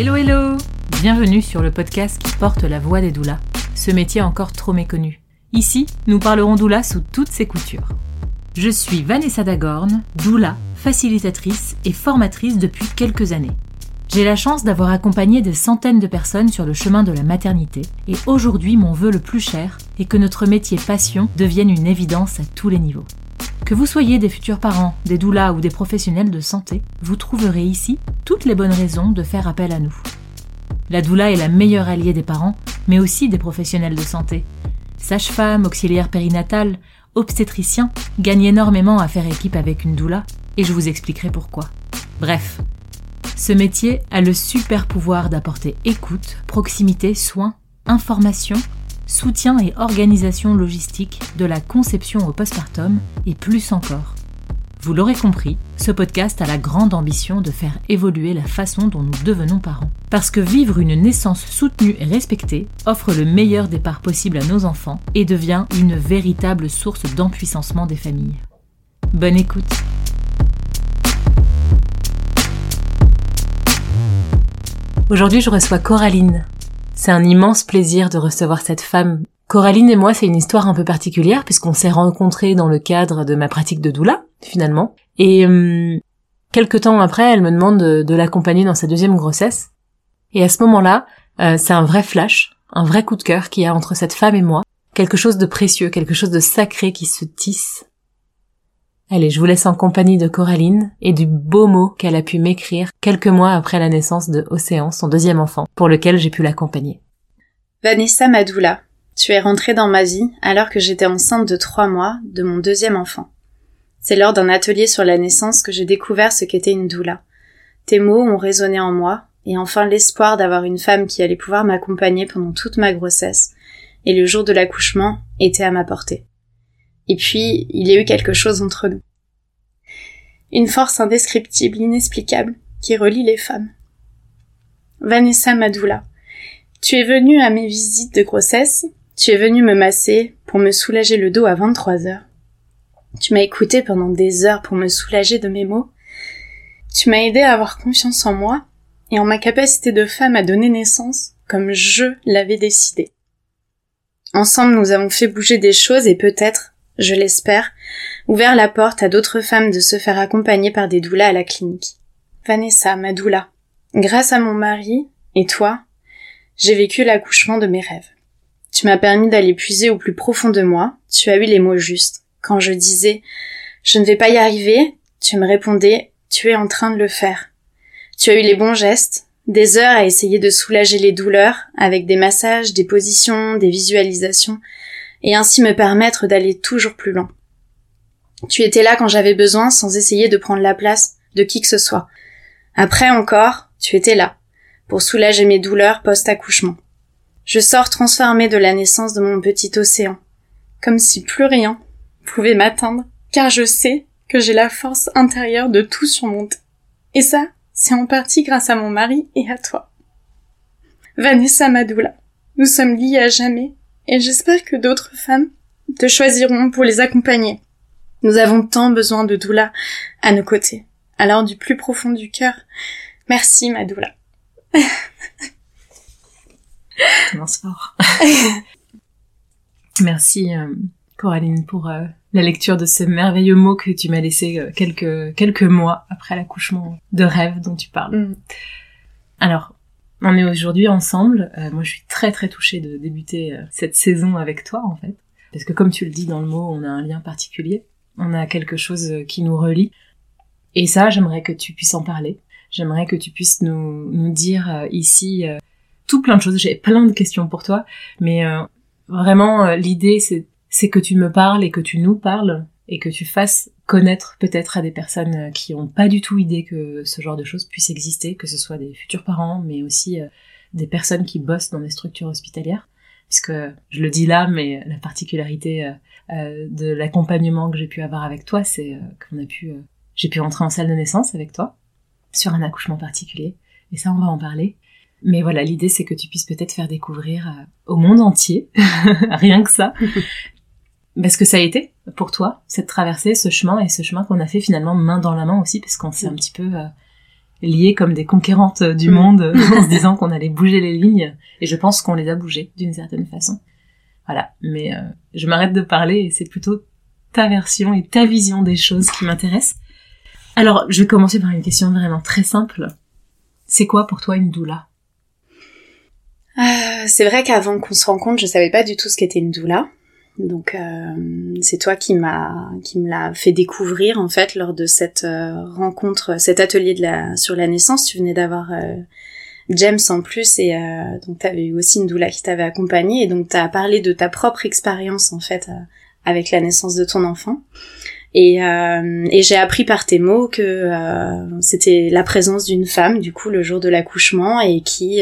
Hello hello Bienvenue sur le podcast qui porte la voix des doulas, ce métier encore trop méconnu. Ici, nous parlerons doula sous toutes ses coutures. Je suis Vanessa Dagorn, doula, facilitatrice et formatrice depuis quelques années. J'ai la chance d'avoir accompagné des centaines de personnes sur le chemin de la maternité et aujourd'hui mon vœu le plus cher est que notre métier passion devienne une évidence à tous les niveaux. Que vous soyez des futurs parents, des doulas ou des professionnels de santé, vous trouverez ici toutes les bonnes raisons de faire appel à nous. La doula est la meilleure alliée des parents, mais aussi des professionnels de santé. Sage-femme, auxiliaire périnatale, obstétricien gagnent énormément à faire équipe avec une doula, et je vous expliquerai pourquoi. Bref, ce métier a le super pouvoir d'apporter écoute, proximité, soins, information soutien et organisation logistique de la conception au postpartum et plus encore. Vous l'aurez compris, ce podcast a la grande ambition de faire évoluer la façon dont nous devenons parents. Parce que vivre une naissance soutenue et respectée offre le meilleur départ possible à nos enfants et devient une véritable source d'empuissancement des familles. Bonne écoute Aujourd'hui, je reçois Coraline, c'est un immense plaisir de recevoir cette femme. Coraline et moi, c'est une histoire un peu particulière puisqu'on s'est rencontrés dans le cadre de ma pratique de doula, finalement. Et euh, quelques temps après, elle me demande de, l'accompagner dans sa deuxième grossesse. Et à ce moment-là, euh, c'est un vrai flash, un vrai coup de cœur qu'il y a entre cette femme et moi. Quelque chose de précieux, quelque chose de sacré qui se tisse. Allez, je vous laisse en compagnie de Coraline et du beau mot qu'elle a pu m'écrire quelques mois après la naissance de Océan, son deuxième enfant, pour lequel j'ai pu l'accompagner. Vanessa Madoula, tu es rentrée dans ma vie alors que j'étais enceinte de trois mois de mon deuxième enfant. C'est lors d'un atelier sur la naissance que j'ai découvert ce qu'était une doula. Tes mots ont résonné en moi, et enfin l'espoir d'avoir une femme qui allait pouvoir m'accompagner pendant toute ma grossesse, et le jour de l'accouchement était à ma portée. Et puis, il y a eu quelque chose entre nous. Une force indescriptible, inexplicable, qui relie les femmes. Vanessa Madoula, tu es venue à mes visites de grossesse, tu es venue me masser pour me soulager le dos à 23 heures. Tu m'as écouté pendant des heures pour me soulager de mes maux. Tu m'as aidé à avoir confiance en moi et en ma capacité de femme à donner naissance comme je l'avais décidé. Ensemble, nous avons fait bouger des choses et peut-être, je l'espère, ouvert la porte à d'autres femmes de se faire accompagner par des doulas à la clinique. Vanessa, ma doula. Grâce à mon mari et toi, j'ai vécu l'accouchement de mes rêves. Tu m'as permis d'aller puiser au plus profond de moi, tu as eu les mots justes. Quand je disais je ne vais pas y arriver, tu me répondais tu es en train de le faire. Tu as eu les bons gestes, des heures à essayer de soulager les douleurs avec des massages, des positions, des visualisations, et ainsi me permettre d'aller toujours plus loin. Tu étais là quand j'avais besoin sans essayer de prendre la place de qui que ce soit. Après encore, tu étais là, pour soulager mes douleurs post-accouchement. Je sors transformée de la naissance de mon petit océan, comme si plus rien pouvait m'atteindre, car je sais que j'ai la force intérieure de tout surmonter. Et ça, c'est en partie grâce à mon mari et à toi. Vanessa Madoula, nous sommes liés à jamais, et j'espère que d'autres femmes te choisiront pour les accompagner. Nous avons tant besoin de doula à nos côtés. Alors du plus profond du cœur, merci Madoula. Commence fort. Merci euh, Coraline pour euh, la lecture de ce merveilleux mot que tu m'as laissé euh, quelques quelques mois après l'accouchement de rêve dont tu parles. Mm. Alors, on est aujourd'hui ensemble. moi, je suis très très touchée de débuter cette saison avec toi en fait, parce que comme tu le dis dans le mot, on a un lien particulier. On a quelque chose qui nous relie. Et ça, j'aimerais que tu puisses en parler. J'aimerais que tu puisses nous, nous dire euh, ici euh, tout plein de choses. J'ai plein de questions pour toi, mais euh, vraiment l'idée c'est que tu me parles et que tu nous parles et que tu fasses connaître peut-être à des personnes qui n'ont pas du tout idée que ce genre de choses puisse exister, que ce soit des futurs parents, mais aussi des personnes qui bossent dans des structures hospitalières. Puisque je le dis là, mais la particularité de l'accompagnement que j'ai pu avoir avec toi, c'est qu'on a pu, j'ai pu rentrer en salle de naissance avec toi, sur un accouchement particulier. Et ça, on va en parler. Mais voilà, l'idée, c'est que tu puisses peut-être faire découvrir euh, au monde entier, rien que ça, parce que ça a été pour toi, cette traversée, ce chemin, et ce chemin qu'on a fait finalement main dans la main aussi, parce qu'on s'est un petit peu euh, liées comme des conquérantes du mm. monde en se disant qu'on allait bouger les lignes. Et je pense qu'on les a bougées d'une certaine façon. Voilà. Mais euh, je m'arrête de parler et c'est plutôt ta version et ta vision des choses qui m'intéressent. Alors, je vais commencer par une question vraiment très simple. C'est quoi pour toi une doula? Euh, C'est vrai qu'avant qu'on se rencontre, je savais pas du tout ce qu'était une doula. Donc euh, c'est toi qui m'a qui me l'a fait découvrir en fait lors de cette euh, rencontre, cet atelier de la sur la naissance. Tu venais d'avoir euh, James en plus et donc tu avais eu aussi une doula qui t'avait accompagné et donc tu as parlé de ta propre expérience en fait avec la naissance de ton enfant. Et, euh, et j'ai appris par tes mots que c'était la présence d'une femme du coup le jour de l'accouchement et qui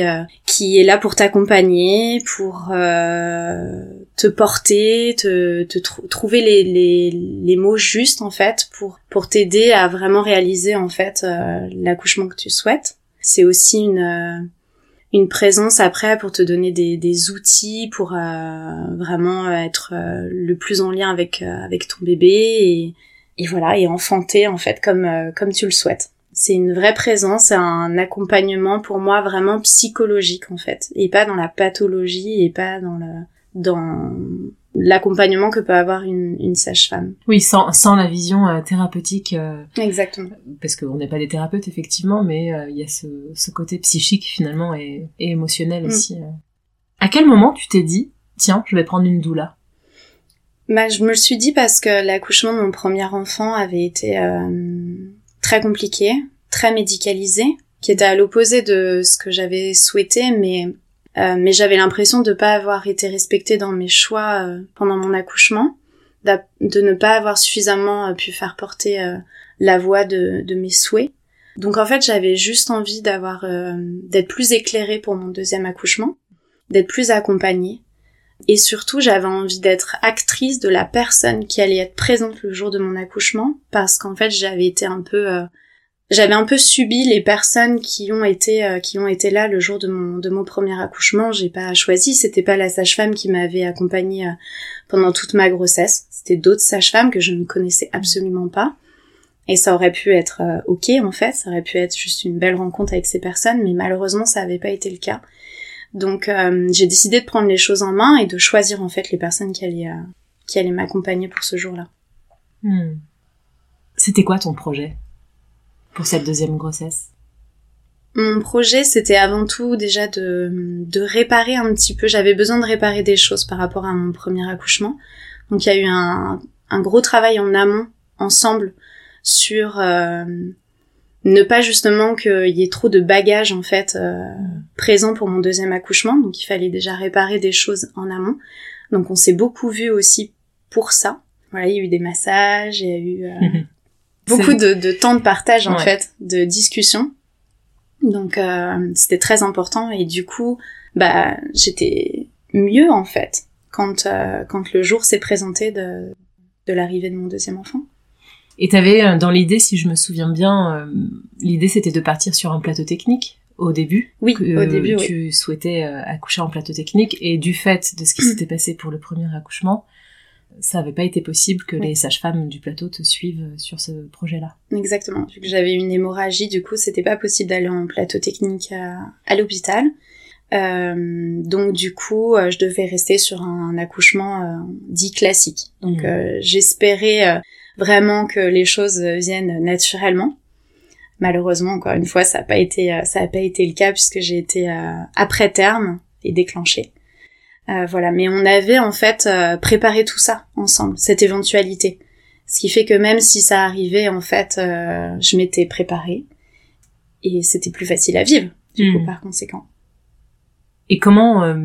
qui est là pour t'accompagner, pour euh, te porter, te, te trouver les, les, les mots justes en fait pour pour t'aider à vraiment réaliser en fait euh, l'accouchement que tu souhaites. C'est aussi une une présence après pour te donner des, des outils pour euh, vraiment être euh, le plus en lien avec euh, avec ton bébé et, et voilà et enfanter en fait comme comme tu le souhaites. C'est une vraie présence, un accompagnement pour moi vraiment psychologique en fait et pas dans la pathologie et pas dans le dans l'accompagnement que peut avoir une, une sage-femme. Oui, sans, sans la vision euh, thérapeutique. Euh, Exactement. Parce qu'on n'est pas des thérapeutes, effectivement, mais euh, il y a ce, ce, côté psychique, finalement, et, et émotionnel mm. aussi. À quel moment tu t'es dit, tiens, je vais prendre une doula? Bah, Je me le suis dit parce que l'accouchement de mon premier enfant avait été très compliqué, très médicalisé, qui était à l'opposé de ce que j'avais souhaité, mais euh, mais j'avais l'impression de ne pas avoir été respectée dans mes choix euh, pendant mon accouchement, de ne pas avoir suffisamment euh, pu faire porter la voix de, de, mes souhaits. Donc en fait, j'avais juste envie d'avoir d'être plus éclairée pour mon deuxième accouchement, d'être plus accompagnée. Et surtout, j'avais envie d'être actrice de la personne qui allait être présente le jour de mon accouchement, parce qu'en fait, j'avais été un peu j'avais un peu subi les personnes qui ont été euh, qui ont été là le jour de mon de mon premier accouchement. J'ai pas choisi, c'était pas la sage-femme qui m'avait accompagnée euh, pendant toute ma grossesse. C'était d'autres sages-femmes que je ne connaissais absolument pas. Et ça aurait pu être euh, ok en fait, ça aurait pu être juste une belle rencontre avec ces personnes, mais malheureusement ça avait pas été le cas. Donc j'ai décidé de prendre les choses en main et de choisir en fait les personnes qui allaient qui allaient m'accompagner pour ce jour-là. Hmm. C'était quoi ton projet pour cette deuxième grossesse? Mon projet, c'était avant tout déjà de, de réparer un petit peu. J'avais besoin de réparer des choses par rapport à mon premier accouchement. Donc il y a eu un, un gros travail en amont, ensemble, sur euh, ne pas justement qu'il y ait trop de bagages en fait euh, présents pour mon deuxième accouchement. Donc il fallait déjà réparer des choses en amont. Donc on s'est beaucoup vu aussi pour ça. Voilà, il y a eu des massages, il y a eu euh, beaucoup de, de, temps de partage en fait, de discussion. Donc euh, c'était très important et du coup, bah j'étais mieux en fait quand euh, quand le jour s'est présenté de de l'arrivée de mon deuxième enfant. Et t'avais euh, dans l'idée, si je me souviens bien, l'idée c'était de partir sur un plateau technique au début. Oui, au début. Tu souhaitais accoucher en plateau technique et du fait de ce qui s'était passé pour le premier accouchement, ça n'avait pas été possible que les sages-femmes du plateau te suivent sur ce projet-là. Exactement. Vu que j'avais une hémorragie, du coup, c'était pas possible d'aller en plateau technique à, l'hôpital. Euh, donc du coup, euh, je devais rester sur un, accouchement euh, dit classique. Donc mmh. j'espérais vraiment que les choses viennent naturellement. Malheureusement, encore une fois, ça n'a pas été ça a pas été le cas puisque j'ai été après terme et déclenchée. Euh, voilà, mais on avait en fait euh, préparé tout ça ensemble, cette éventualité. Ce qui fait que même si ça arrivait, en fait, euh, je m'étais préparée et c'était plus facile à vivre, du coup, hmm. par conséquent. Et comment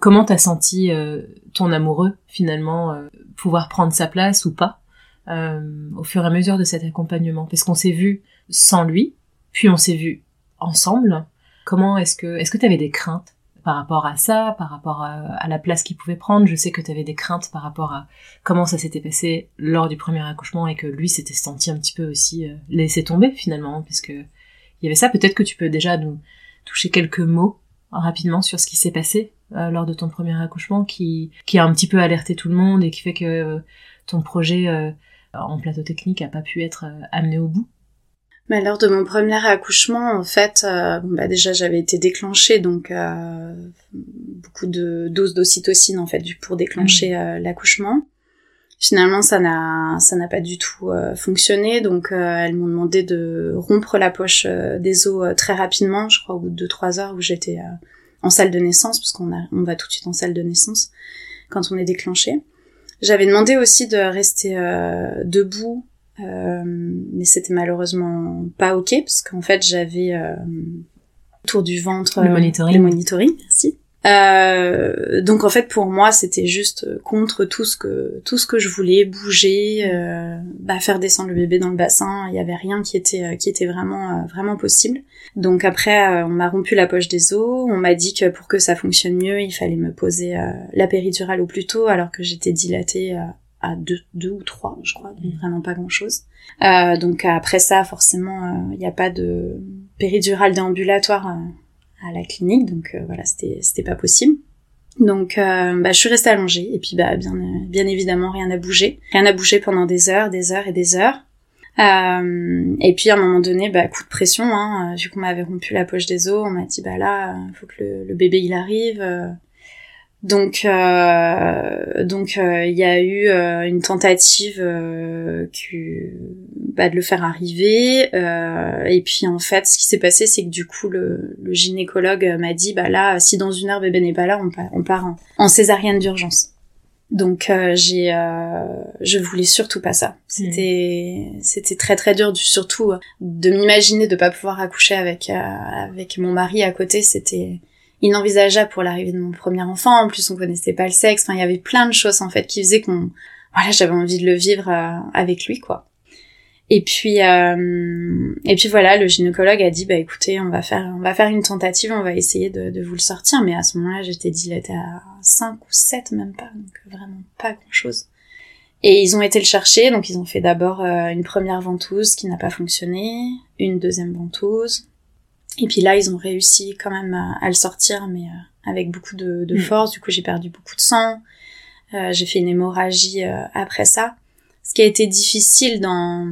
comment t'as senti ton amoureux finalement pouvoir prendre sa place ou pas? Au fur et à mesure de cet accompagnement Parce qu'on s'est vu sans lui, puis on s'est vu ensemble. Comment est-ce que est-ce que t'avais des craintes par rapport à ça, par rapport à, la place qu'il pouvait prendre? Je sais que tu avais des craintes par rapport à comment ça s'était passé lors du premier accouchement et que lui s'était senti un petit peu aussi euh, laissé tomber finalement, puisque il y avait ça. Peut-être que tu peux déjà nous toucher quelques mots rapidement sur ce qui s'est passé euh, lors de ton premier accouchement, qui qui a un petit peu alerté tout le monde et qui fait que euh, ton projet en plateau technique a pas pu être amené au bout. Mais lors de mon premier accouchement, en fait, euh, bah déjà j'avais été déclenchée, donc euh, beaucoup de doses d'ocytocine en fait pour déclencher mmh. euh, l'accouchement. Finalement, ça n'a ça n'a pas du tout euh, fonctionné, donc elles m'ont demandé de rompre la poche des os très rapidement, je crois au bout de 2-3 heures où j'étais en salle de naissance, parce qu'on on va tout de suite en salle de naissance quand on est déclenché. J'avais demandé aussi de rester debout euh, mais c'était malheureusement pas ok parce qu'en fait j'avais euh, autour du ventre le monitoring. le monitoring, merci. Euh, donc en fait pour moi c'était juste contre tout ce que tout ce que je voulais bouger, euh, bah, faire descendre le bébé dans le bassin. Il y avait rien qui était qui était vraiment vraiment possible. Donc après on m'a rompu la poche des os. On m'a dit que pour que ça fonctionne mieux il fallait me poser la péridurale au plus tôt alors que j'étais dilatée à deux, deux ou trois, je crois, donc vraiment pas grand chose. Euh, donc après ça, forcément, il euh, n'y a pas de péridurale déambulatoire euh, à la clinique, donc euh, voilà, c'était pas possible. Donc bah, je suis restée allongée et puis bah bien bien évidemment rien n'a bougé, rien n'a bougé pendant des heures, des heures et des heures. et puis à un moment donné, bah coup de pression, hein, vu qu'on m'avait rompu la poche des os, on m'a dit bah là, il faut que le, le, bébé il arrive. Donc, euh, donc euh, il y a eu euh, une tentative que, bah, de le faire arriver. et puis en fait, ce qui s'est passé, c'est que du coup, le, le gynécologue m'a dit, bah là, si dans une heure bébé n'est pas là, on part, on part en, césarienne d'urgence. Donc j'ai, je voulais surtout pas ça. C'était, c'était très très dur, surtout de m'imaginer de pas pouvoir accoucher avec avec mon mari à côté. C'était inenvisageable pour l'arrivée de mon premier enfant. En plus, on connaissait pas le sexe. Enfin, il y avait plein de choses en fait qui faisaient qu'on, voilà, j'avais envie de le vivre euh, avec lui, quoi. Et puis, euh, et puis voilà, le gynécologue a dit, bah écoutez, on va faire, on va faire une tentative, on va essayer de, de vous le sortir. Mais à ce moment-là, j'étais dilatée à 5 ou 7 même pas, donc vraiment pas grand-chose. Et ils ont été le chercher, donc ils ont fait d'abord euh, une première ventouse qui n'a pas fonctionné, une deuxième ventouse, et puis là, ils ont réussi quand même à, le sortir, mais euh, avec beaucoup de, de mm. force. Du coup, j'ai perdu beaucoup de sang. Euh, j'ai fait une hémorragie euh, après ça. Ce qui a été difficile dans,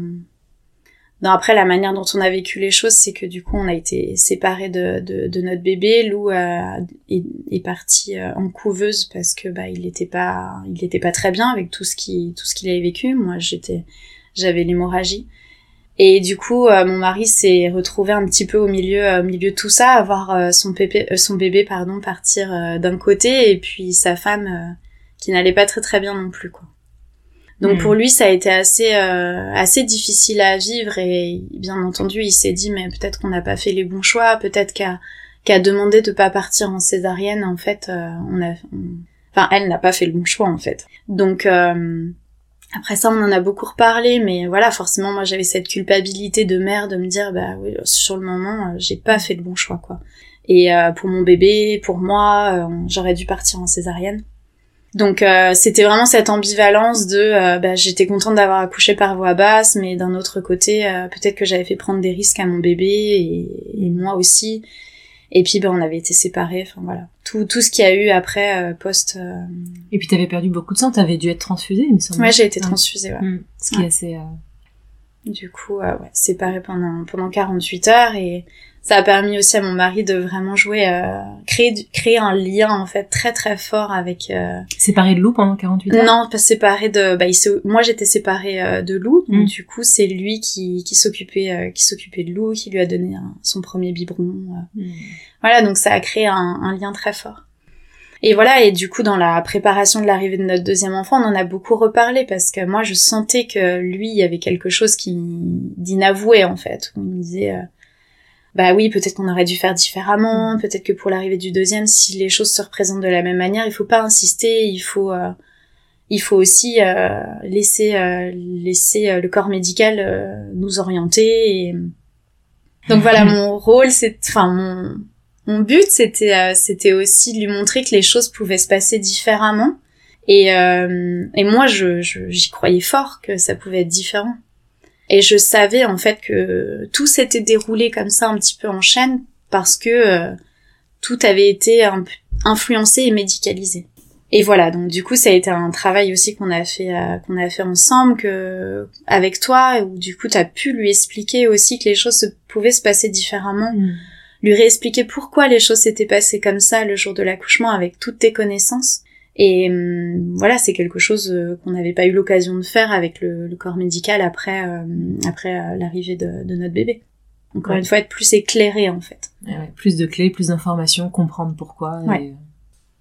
dans après la manière dont on a vécu les choses, c'est que du coup, on a été séparés de, de, de notre bébé. Lou est, est, parti en couveuse parce que bah il était pas il était pas très bien avec tout ce qui tout ce qu'il avait vécu. Moi, j'étais j'avais l'hémorragie. Et du coup, euh, mon mari s'est retrouvé un petit peu au milieu, euh, au milieu de tout ça, à voir euh, son, pépé, son bébé pardon partir d'un côté et puis sa femme qui n'allait pas très très bien non plus quoi. Donc hmm. pour lui, ça a été assez assez difficile à vivre et bien entendu, il s'est dit mais peut-être qu'on n'a pas fait les bons choix, peut-être qu'à qu'à demander de pas partir en césarienne, en fait, on a, enfin elle n'a pas fait le bon choix en fait. Donc après ça, on en a beaucoup reparlé, mais voilà, forcément, moi, j'avais cette culpabilité de mère de me dire, bah oui, sur le moment, euh, j'ai pas fait le bon choix, quoi. Et euh, pour mon bébé, pour moi, euh, j'aurais dû partir en césarienne. Donc c'était vraiment cette ambivalence de, bah, j'étais contente d'avoir accouché par voie basse, mais d'un autre côté, peut-être que j'avais fait prendre des risques à mon bébé et, et moi aussi. Et puis ben on avait été séparés. Enfin voilà, tout tout ce qu'il y a eu après euh, post. Euh, Et puis t'avais perdu beaucoup de sang. T'avais dû être transfusée, il me semble. Ouais, j'ai été transfusée. Ouais. Mm. Ce qui est assez. Euh, du coup, ouais, séparée pendant pendant 48 heures et ça a permis aussi à mon mari de vraiment jouer, euh, créer, créer un lien en fait très très fort avec. Euh... Séparé de Lou pendant 48 heures? Non, pas séparé de. Bah, il moi j'étais séparée euh, de Lou, donc mm. du coup c'est lui qui qui s'occupait euh, qui s'occupait de Lou, qui lui a donné son premier biberon. Euh. Mm. Voilà, donc ça a créé un, un, lien très fort. Et voilà, et du coup dans la préparation de l'arrivée de notre deuxième enfant, on en a beaucoup reparlé parce que moi je sentais que lui il y avait quelque chose qui d'inavoué en fait. On me disait bah oui, peut-être qu'on aurait dû faire différemment, mm. peut-être que pour l'arrivée du deuxième, si les choses se représentent de la même manière, il faut pas insister, il faut euh, il faut aussi euh, laisser euh, laisser le corps médical nous orienter. Et... Donc voilà, mon rôle, c'est enfin mon mon but, c'était c'était aussi de lui montrer que les choses pouvaient se passer différemment. Et et moi, je j'y croyais fort que ça pouvait être différent. Et je savais en fait que tout s'était déroulé comme ça un petit peu en chaîne parce que euh, tout avait été influencé et médicalisé. et voilà, donc du coup ça a été un travail aussi qu'on a fait euh, qu'on a fait ensemble que avec toi où du coup tu as pu lui expliquer aussi que les choses se, pouvaient se passer différemment, Mm. lui réexpliquer pourquoi les choses s'étaient passées comme ça le jour de l'accouchement avec toutes tes connaissances. Et hum, voilà, c'est quelque chose euh, qu'on n'avait pas eu l'occasion de faire avec le, le corps médical après euh, après euh, l'arrivée de, de notre bébé. Encore Ouais. une fois, être plus éclairé en fait. Ouais, ouais, plus de clés, plus d'informations, comprendre pourquoi. et- Ouais.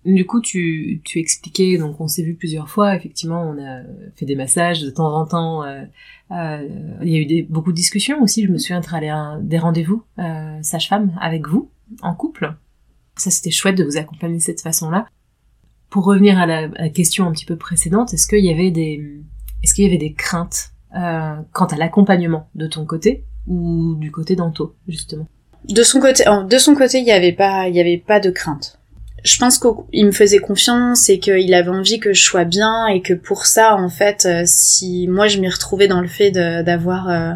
Du coup, tu, tu expliquais, donc on s'est vu plusieurs fois, effectivement, on a fait des massages de temps en temps. euh, euh, il y a eu des, beaucoup de discussions aussi, je me souviens à des rendez-vous euh, sage-femme avec vous, en couple. Ça, c'était chouette de vous accompagner de cette façon-là. Pour revenir à la, question un petit peu précédente, est-ce qu'il y avait des, est-ce qu'il y avait des craintes euh, quant à l'accompagnement de ton côté ou du côté d'Anto, justement? De son côté, de son côté, il y avait pas, il y avait pas de crainte. Je pense qu'il me faisait confiance et qu'il avait envie que je sois bien et que pour ça, en fait, euh, si moi je m'y retrouvais dans le fait d'avoir euh,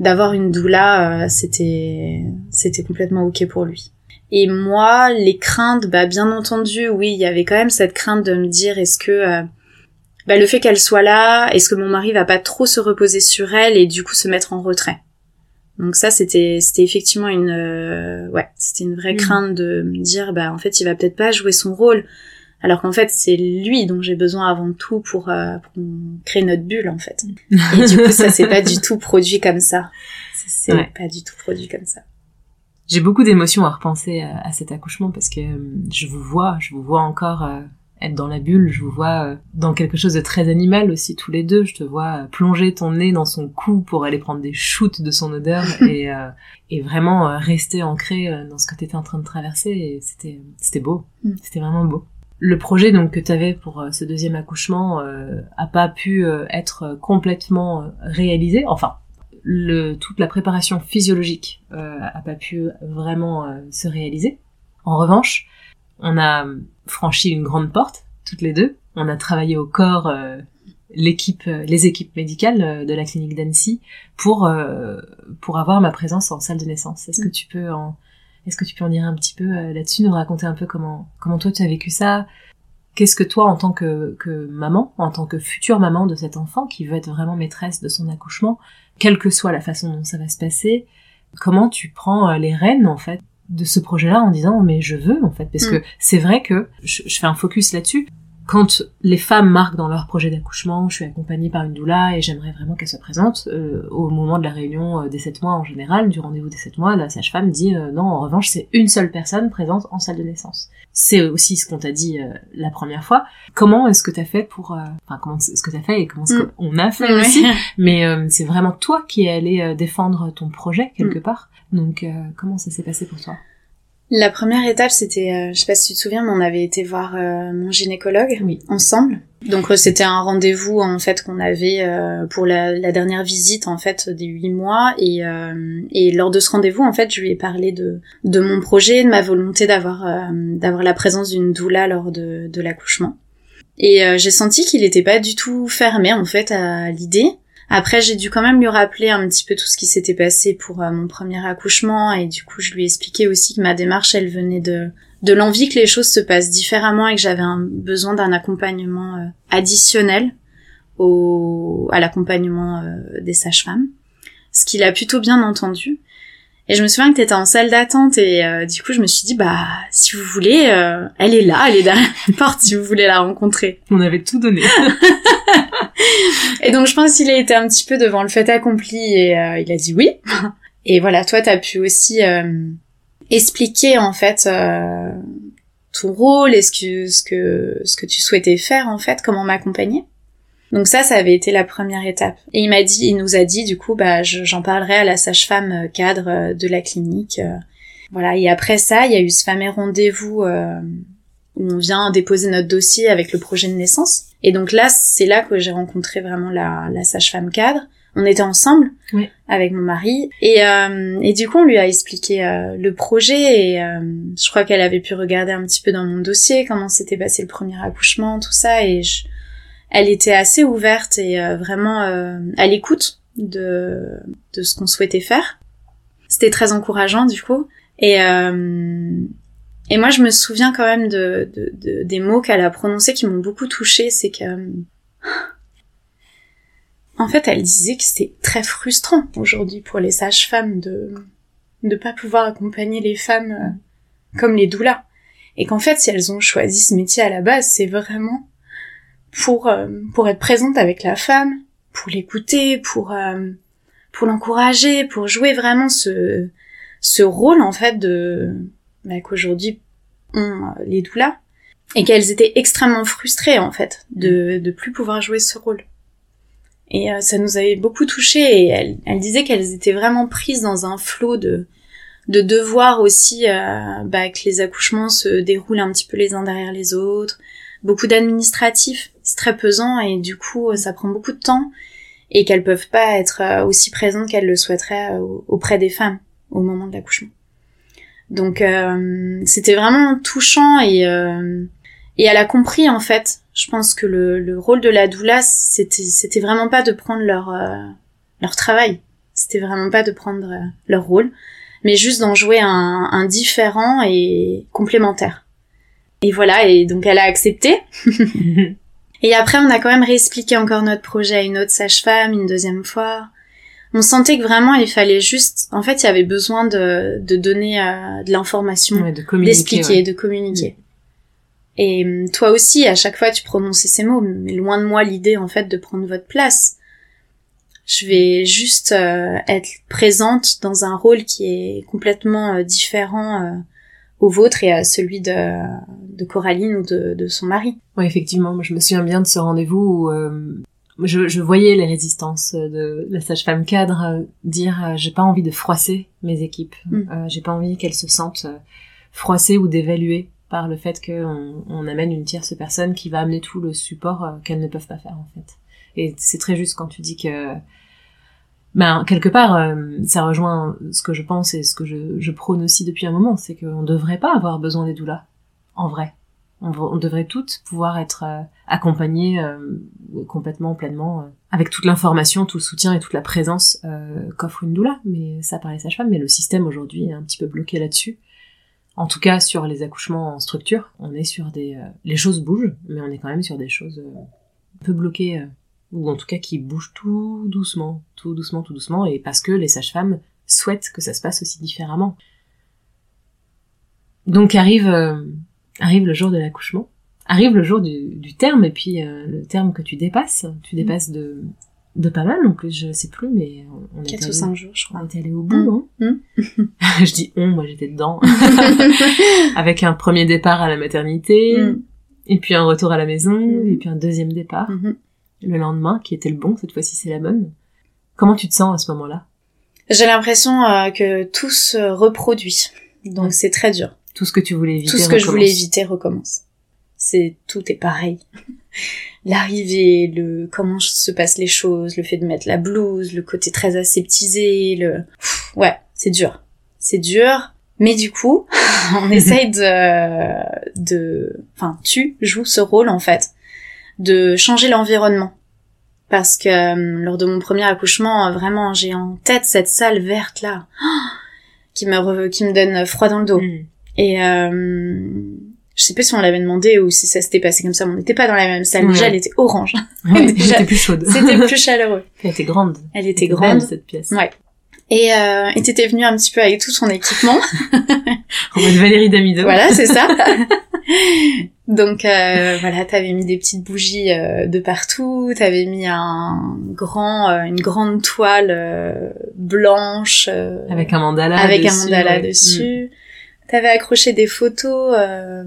d'avoir une doula, c'était c'était complètement ok pour lui. Et moi, les craintes, bah bien entendu, oui, il y avait quand même cette crainte de me dire est-ce que euh, bah, le fait qu'elle soit là, est-ce que mon mari va pas trop se reposer sur elle et du coup se mettre en retrait? Donc ça, c'était c'était effectivement une euh, ouais, c'était une vraie Mhm. crainte de me dire bah en fait il va peut-être pas jouer son rôle, alors qu'en fait c'est lui dont j'ai besoin avant tout pour, euh, pour créer notre bulle en fait. Et du coup ça c'est pas du tout produit comme ça. C'est Ouais. pas du tout produit comme ça. J'ai beaucoup d'émotions à repenser à, à cet accouchement parce que euh, je vous vois, je vous vois encore euh, être dans la bulle, je vous vois euh, dans quelque chose de très animal aussi tous les deux. Je te vois euh, plonger ton nez dans son cou pour aller prendre des shoots de son odeur et, euh, et vraiment euh, rester ancré euh, dans ce que tu étais en train de traverser. Et c'était c'était beau, Mm. c'était vraiment beau. Le projet donc que tu avais pour euh, ce deuxième accouchement euh, a pas pu euh, être complètement euh, réalisé. Enfin, le, toute la préparation physiologique euh, a pas pu vraiment euh, se réaliser. En revanche, on a franchi une grande porte toutes les deux. On a travaillé au corps euh, l'équipe, les équipes médicales de la clinique d'Annecy pour euh, pour avoir ma présence en salle de naissance. Est-ce que tu peux en est-ce que tu peux en dire un petit peu euh, là-dessus, nous raconter un peu comment comment toi tu as vécu ça? Qu'est-ce que toi, en tant que, que maman, en tant que future maman de cet enfant qui veut être vraiment maîtresse de son accouchement, quelle que soit la façon dont ça va se passer, comment tu prends euh, les rênes en fait de ce projet-là en disant mais je veux en fait parce Mm. que c'est vrai que je, je fais un focus là-dessus. Quand les femmes marquent dans leur projet d'accouchement, je suis accompagnée par une doula et j'aimerais vraiment qu'elle soit présente euh, au moment de la réunion euh, des 7 mois en général, du rendez-vous des 7 mois, la sage-femme dit euh, non, en revanche, c'est une seule personne présente en salle de naissance. C'est aussi ce qu'on t'a dit euh, la première fois. Comment est-ce que t'as fait pour... euh, Enfin, comment est-ce que t'as fait et comment est-ce Mm. qu'on a fait aussi mais euh, c'est vraiment toi qui es allé euh, défendre ton projet quelque part. Donc euh, comment ça s'est passé pour toi? La première étape, c'était, euh, je sais pas si tu te souviens, mais on avait été voir euh, mon gynécologue Oui. ensemble. Donc euh, c'était un rendez-vous en fait qu'on avait euh, pour la, la dernière visite en fait des huit mois et, euh, et lors de ce rendez-vous en fait je lui ai parlé de de mon projet, de ma volonté d'avoir d'avoir la présence d'une doula lors de de l'accouchement. Et euh, j'ai senti qu'il était pas du tout fermé en fait à l'idée. Après, j'ai dû quand même lui rappeler un petit peu tout ce qui s'était passé pour euh, mon premier accouchement et du coup, je lui ai expliqué aussi que ma démarche, elle venait de de l'envie que les choses se passent différemment et que j'avais un besoin d'un accompagnement euh, additionnel au à l'accompagnement euh, des sages-femmes. Ce qu'il a plutôt bien entendu. Et je me souviens que t'étais en salle d'attente et euh, du coup, je me suis dit bah si vous voulez, euh, elle est là, elle est derrière la porte si vous voulez la rencontrer. On avait tout donné. Et donc je pense qu'il a été un petit peu devant le fait accompli et euh, il a dit oui. Et voilà, toi t'as pu aussi euh, expliquer en fait euh, ton rôle et ce que ce que ce que tu souhaitais faire en fait, comment m'accompagner. Donc ça, ça avait été la première étape. Et il m'a dit, il nous a dit du coup, bah je- j'en parlerai à la sage-femme euh, cadre euh, de la clinique. euh. Voilà. Et après ça, il y a eu ce fameux rendez-vous euh, où on vient déposer notre dossier avec le projet de naissance. Et donc là, c'est là que j'ai rencontré vraiment la, la sage-femme cadre. On était ensemble Oui. avec mon mari et, euh, et du coup on lui a expliqué euh, le projet et euh, je crois qu'elle avait pu regarder un petit peu dans mon dossier comment s'était passé le premier accouchement tout ça et je, elle était assez ouverte et euh, vraiment euh, à l'écoute de, de ce qu'on souhaitait faire. C'était très encourageant du coup et euh, Et moi, je me souviens quand même de, de, des mots qu'elle a prononcés qui m'ont beaucoup touchée. C'est que, en fait, elle disait que c'était très frustrant aujourd'hui pour les sages-femmes de ne pas pouvoir accompagner les femmes euh, comme les doulas. Et qu'en fait, si elles ont choisi ce métier à la base, c'est vraiment pour euh, pour être présente avec la femme, pour l'écouter, pour euh, pour l'encourager, pour jouer vraiment ce ce rôle en fait de bah, qu'aujourd'hui ont euh, les doulas. Et qu'elles étaient extrêmement frustrées en fait de de plus pouvoir jouer ce rôle. Et euh, ça nous avait beaucoup touché et elle, elle disait qu'elles étaient vraiment prises dans un flot de de devoir aussi euh, bah, que les accouchements se déroulent un petit peu les uns derrière les autres, beaucoup d'administratifs, très pesant et du coup ça prend beaucoup de temps et qu'elles peuvent pas être aussi présentes qu'elles le souhaiteraient auprès des femmes au moment de l'accouchement. Donc euh, c'était vraiment touchant et euh, et elle a compris en fait. Je pense que le, le rôle de la doula c'était c'était vraiment pas de prendre leur euh, leur travail. C'était vraiment pas de prendre leur rôle, mais juste d'en jouer un différent et complémentaire. Et voilà, et donc elle a accepté. et après, on a quand même réexpliqué encore notre projet à une autre sage-femme une deuxième fois. On sentait que vraiment il fallait juste en fait il y avait besoin de, de donner euh, de l'information d'expliquer de communiquer. Mm. et hum, toi aussi à chaque fois tu prononçais ces mots mais loin de moi l'idée en fait de prendre votre place. Je vais juste euh, être présente dans un rôle qui est complètement euh, différent au vôtre et à celui de, de Coraline ou de, de son mari. Oui, effectivement, moi je me souviens bien de ce rendez-vous où je, je, voyais les résistances de la sage-femme cadre euh, dire euh, j'ai pas envie de froisser mes équipes, mm. euh, j'ai pas envie qu'elles se sentent froissées ou dévaluées par le fait qu'on on amène une tierce personne qui va amener tout le support qu'elles ne peuvent pas faire en fait. Et c'est très juste quand tu dis que ben quelque part ça rejoint ce que je pense et ce que je, je prône aussi depuis un moment, c'est qu'on devrait pas avoir besoin des doulas en vrai. On, devrait toutes pouvoir être euh, accompagnées euh, complètement, pleinement, euh, avec toute l'information, tout le soutien et toute la présence qu'offre une doula. Mais ça par les sages-femmes, mais le système aujourd'hui est un petit peu bloqué là-dessus. En tout cas, sur les accouchements en structure, on est sur des... les choses bougent, mais on est quand même sur des choses un peu bloquées, ou en tout cas qui bougent tout doucement, tout doucement, tout doucement, et parce que les sages-femmes souhaitent que ça se passe aussi différemment. Donc arrive arrive le jour de l'accouchement, arrive le jour du, du terme, et puis euh, le terme que tu dépasses, tu mm. dépasses de, de pas mal, en plus je sais plus, mais on, est 4 ou 5 jours, je crois. On était allé au bout, mm. hein mm. Je dis on, moi j'étais dedans. Avec un premier départ à la maternité, et puis un retour à la maison, et puis un deuxième départ. Le lendemain, qui était le bon, cette fois-ci c'est la bonne. Comment tu te sens à ce moment-là? J'ai l'impression euh, que tout se reproduit, donc c'est très dur. Tout ce que tu voulais éviter. Tout ce que je voulais éviter recommence. C'est tout est pareil. L'arrivée, le comment se passent les choses, le fait de mettre la blouse, le côté très aseptisé, le ouais, c'est dur. C'est dur, mais du coup, on essaye de de enfin, tu joues ce rôle en fait de changer l'environnement parce que euh, lors de mon premier accouchement, vraiment, j'ai en tête cette salle verte là, qui me qui me donne froid dans le dos. Mm. Et euh, je sais pas si on l'avait demandé ou si ça s'était passé comme ça, mais on n'était pas dans la même salle. Déjà, elle était orange. Ouais, Déjà, était plus chaude. C'était plus chaleureux. Elle était grande. Elle était, grande. cette pièce. Ouais. Et euh, et t'étais venue un petit peu avec tout son équipement. en mode Valérie Damido. Voilà, c'est ça. Donc euh, voilà, t'avais mis des petites bougies euh, de partout, t'avais mis un grand, euh, une grande toile euh, blanche avec un mandala avec un mandala dessus. Mm. T'avais accroché des photos euh,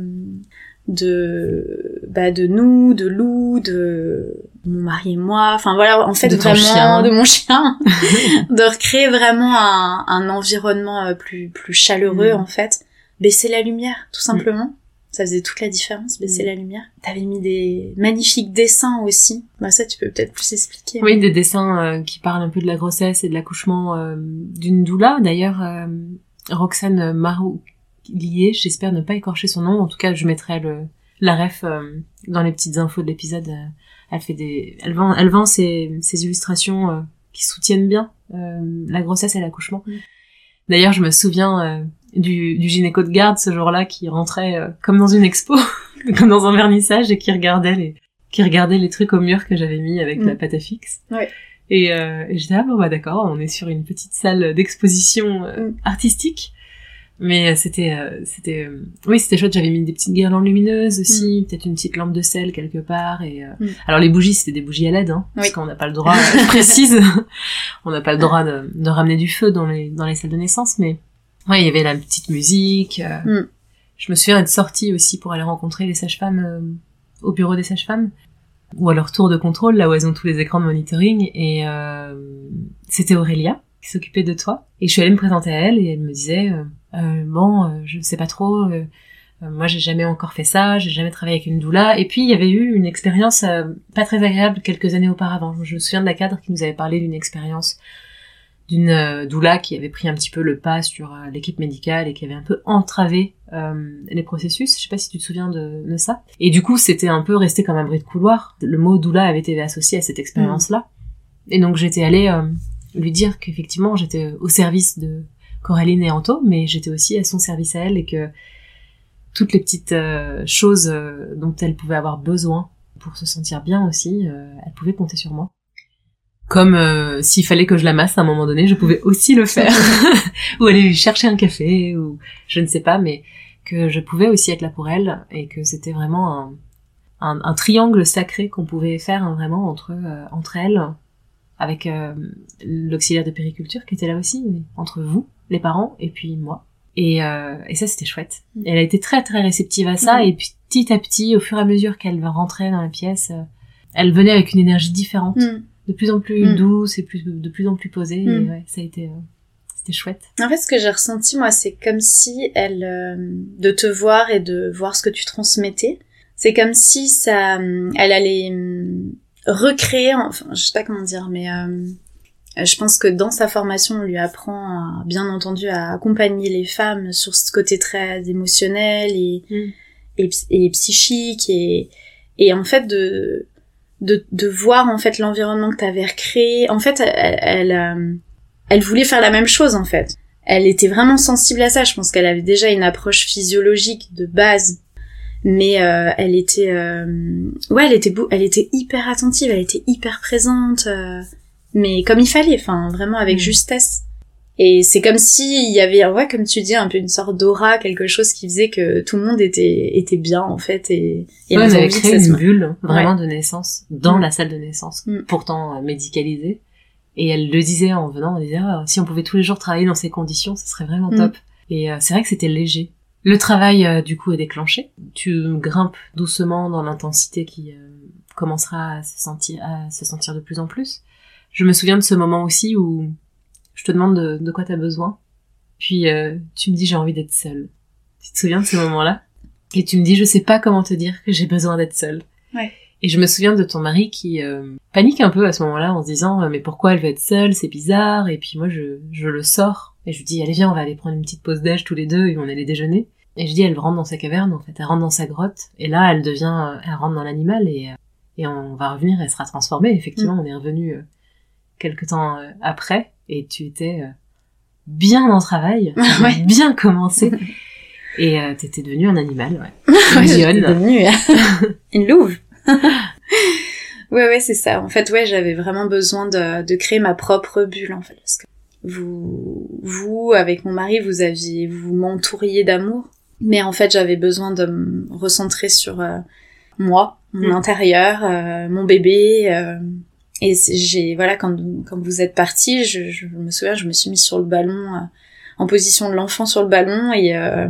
de bah de nous, de Lou, de mon mari et moi. Enfin voilà, en fait de vraiment de mon chien, de recréer vraiment un, un environnement euh, plus plus chaleureux mm. en fait. Baisser la lumière, tout simplement. Ça faisait toute la différence, baisser mm. la lumière. T'avais mis des magnifiques dessins aussi. Bah ça, tu peux peut-être plus expliquer. Oui, des dessins euh, qui parlent un peu de la grossesse et de l'accouchement euh, d'une doula. D'ailleurs, Roxane Marou, liée, j'espère ne pas écorcher son nom, en tout cas je mettrai le, la ref euh, dans les petites infos de l'épisode. Euh, elle fait des, elle vend, elle vend ses, ses illustrations euh, qui soutiennent bien la grossesse et l'accouchement. Mm. D'ailleurs, je me souviens du, du gynéco de garde ce jour-là qui rentrait euh, comme dans une expo, comme dans un vernissage et qui regardait les qui regardait les trucs au mur que j'avais mis avec Mm. la pâte à fixe. Ouais. Et, euh, et j'étais ah bon bah d'accord, on est sur une petite salle d'exposition euh, Mm. artistique. Mais euh, c'était euh, c'était euh, oui c'était chouette. J'avais mis des petites guirlandes lumineuses aussi, peut-être une petite lampe de sel quelque part. Et euh, Mm. alors les bougies c'était des bougies à LED, hein, parce Oui. qu'on n'a pas le droit. je précise, on n'a pas le droit de, de ramener du feu dans les dans les salles de naissance, mais ouais il y avait la petite musique. euh, Mm. Je me souviens être sortie aussi pour aller rencontrer les sages-femmes euh, au bureau des sages-femmes ou à leur tour de contrôle, là où elles ont tous les écrans de monitoring. Et euh, c'était Aurélia qui s'occupait de toi. Et je suis allée me présenter à elle et elle me disait, euh, euh, bon, je sais pas trop, moi j'ai jamais encore fait ça, j'ai jamais travaillé avec une doula. Et puis il y avait eu une expérience pas très agréable quelques années auparavant. Je me souviens de la cadre qui nous avait parlé d'une expérience d'une euh, doula qui avait pris un petit peu le pas sur euh, l'équipe médicale et qui avait un peu entravé euh, les processus. Je sais pas si tu te souviens de, de ça. Et du coup, c'était un peu resté comme un bruit de couloir. Le mot doula avait été associé à cette expérience-là. Et donc j'étais allée euh, lui dire qu'effectivement j'étais au service de Coraline et Anto, mais j'étais aussi à son service à elle et que toutes les petites euh, choses euh, dont elle pouvait avoir besoin pour se sentir bien aussi, euh, elle pouvait compter sur moi. Comme euh, s'il fallait que je la masse à un moment donné, je pouvais aussi le faire. ou aller lui chercher un café, ou je ne sais pas, mais que je pouvais aussi être là pour elle, et que c'était vraiment un, un, un triangle sacré qu'on pouvait faire hein, vraiment entre, euh, entre elles, avec euh, l'auxiliaire de périculture qui était là aussi, mais entre vous, les parents, et puis moi. Et, euh, et ça, c'était chouette. Mm. Elle a été très très réceptive à ça, Mm. et petit à petit, au fur et à mesure qu'elle rentrait dans la pièce, euh, elle venait avec une énergie différente, Mm. De plus en plus Mm. douce et plus, de plus en plus posée. Et Mm. ouais, ça a été, euh, c'était chouette. En fait, ce que j'ai ressenti, moi, c'est comme si elle, euh, de te voir et de voir ce que tu transmettais, c'est comme si ça, euh, elle allait recréer, enfin, je sais pas comment dire, mais euh, je pense que dans sa formation, on lui apprend, à, bien entendu, à accompagner les femmes sur ce côté très émotionnel et, Mm. et, et psychique et, et en fait de, de, de voir en fait l'environnement que tu avais recréé. En fait, elle, elle, euh, elle voulait faire la même chose en fait. Elle était vraiment sensible à ça. Je pense qu'elle avait déjà une approche physiologique de base, mais euh, elle était, euh, ouais, elle était beau, elle était hyper attentive, elle était hyper présente, euh, mais comme il fallait, enfin vraiment avec Mm. justesse. Et c'est comme si il y avait, ouais, comme tu dis, un peu une sorte d'aura, quelque chose qui faisait que tout le monde était était bien en fait et, et Ouais, on avait créé une bulle vraiment de naissance dans Mm. la salle de naissance, Mm. pourtant euh, médicalisée. Et elle le disait en venant, elle disait Ah, si on pouvait tous les jours travailler dans ces conditions, ce serait vraiment Mm. top. Et euh, c'est vrai que c'était léger. Le travail euh, du coup est déclenché. Tu grimpes doucement dans l'intensité qui euh, commencera à se sentir à se sentir de plus en plus. Je me souviens de ce moment aussi où je te demande de, de quoi t'as besoin. Puis euh, tu me dis j'ai envie d'être seule. Tu te souviens de ce moment-là? Et tu me dis je sais pas comment te dire que j'ai besoin d'être seule. Ouais. Et je me souviens de ton mari qui euh, panique un peu à ce moment-là en se disant euh, mais pourquoi elle veut être seule, c'est bizarre. Et puis moi je, je le sors et je lui dis allez viens on va aller prendre une petite pause déj tous les deux et on allait déjeuner. Et je dis elle rentre dans sa caverne en fait, elle rentre dans sa grotte et là elle devient, euh, elle rentre dans l'animal et euh, et on va revenir, elle sera transformée. Effectivement on est revenu euh, quelque temps euh, après et tu étais euh, bien en travail, Ouais. bien commencé et euh, t'étais devenu un animal ouais. Une devenue une louve. ouais, ouais, c'est ça. En fait, ouais, j'avais vraiment besoin de, de créer ma propre bulle, en fait. Parce que vous, vous, avec mon mari, vous aviez, vous m'entouriez d'amour. Mais en fait, j'avais besoin de me recentrer sur euh, moi, mon Mm. intérieur, euh, mon bébé. Euh, et j'ai, voilà, quand, quand vous êtes parti, je, je me souviens, je me suis mise sur le ballon, euh, en position de l'enfant sur le ballon et, euh,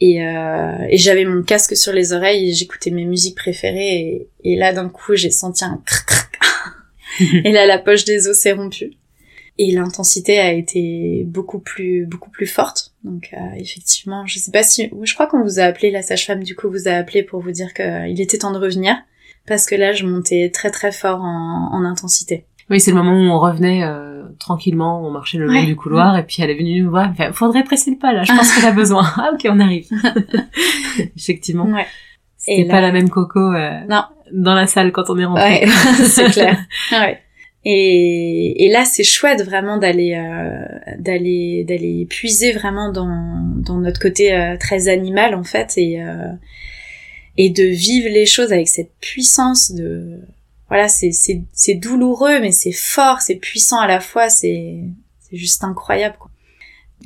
et, euh, et j'avais mon casque sur les oreilles et j'écoutais mes musiques préférées et, et là d'un coup j'ai senti un crac crac et là la poche des os s'est rompue. Et l'intensité a été beaucoup plus beaucoup plus forte. Donc euh, effectivement je sais pas si je crois qu'on vous a appelé la sage-femme du coup vous a appelé pour vous dire qu'il était temps de revenir parce que là je montais très très fort en, en intensité Oui, c'est le moment où on revenait euh, tranquillement, on marchait le long Ouais. du couloir, et puis elle est venue nous voir, elle fait, faudrait presser le pas là, je pense qu'elle a besoin. ah ok, on arrive. Effectivement, ouais c'était pas la même coco euh, Non. dans la salle quand on est rentré. ouais c'est clair ouais Et, et là, c'est chouette vraiment d'aller euh, d'aller d'aller puiser vraiment dans dans notre côté euh, très animal en fait et euh, et de vivre les choses avec cette puissance de voilà c'est c'est c'est douloureux mais c'est fort c'est puissant à la fois c'est c'est juste incroyable quoi.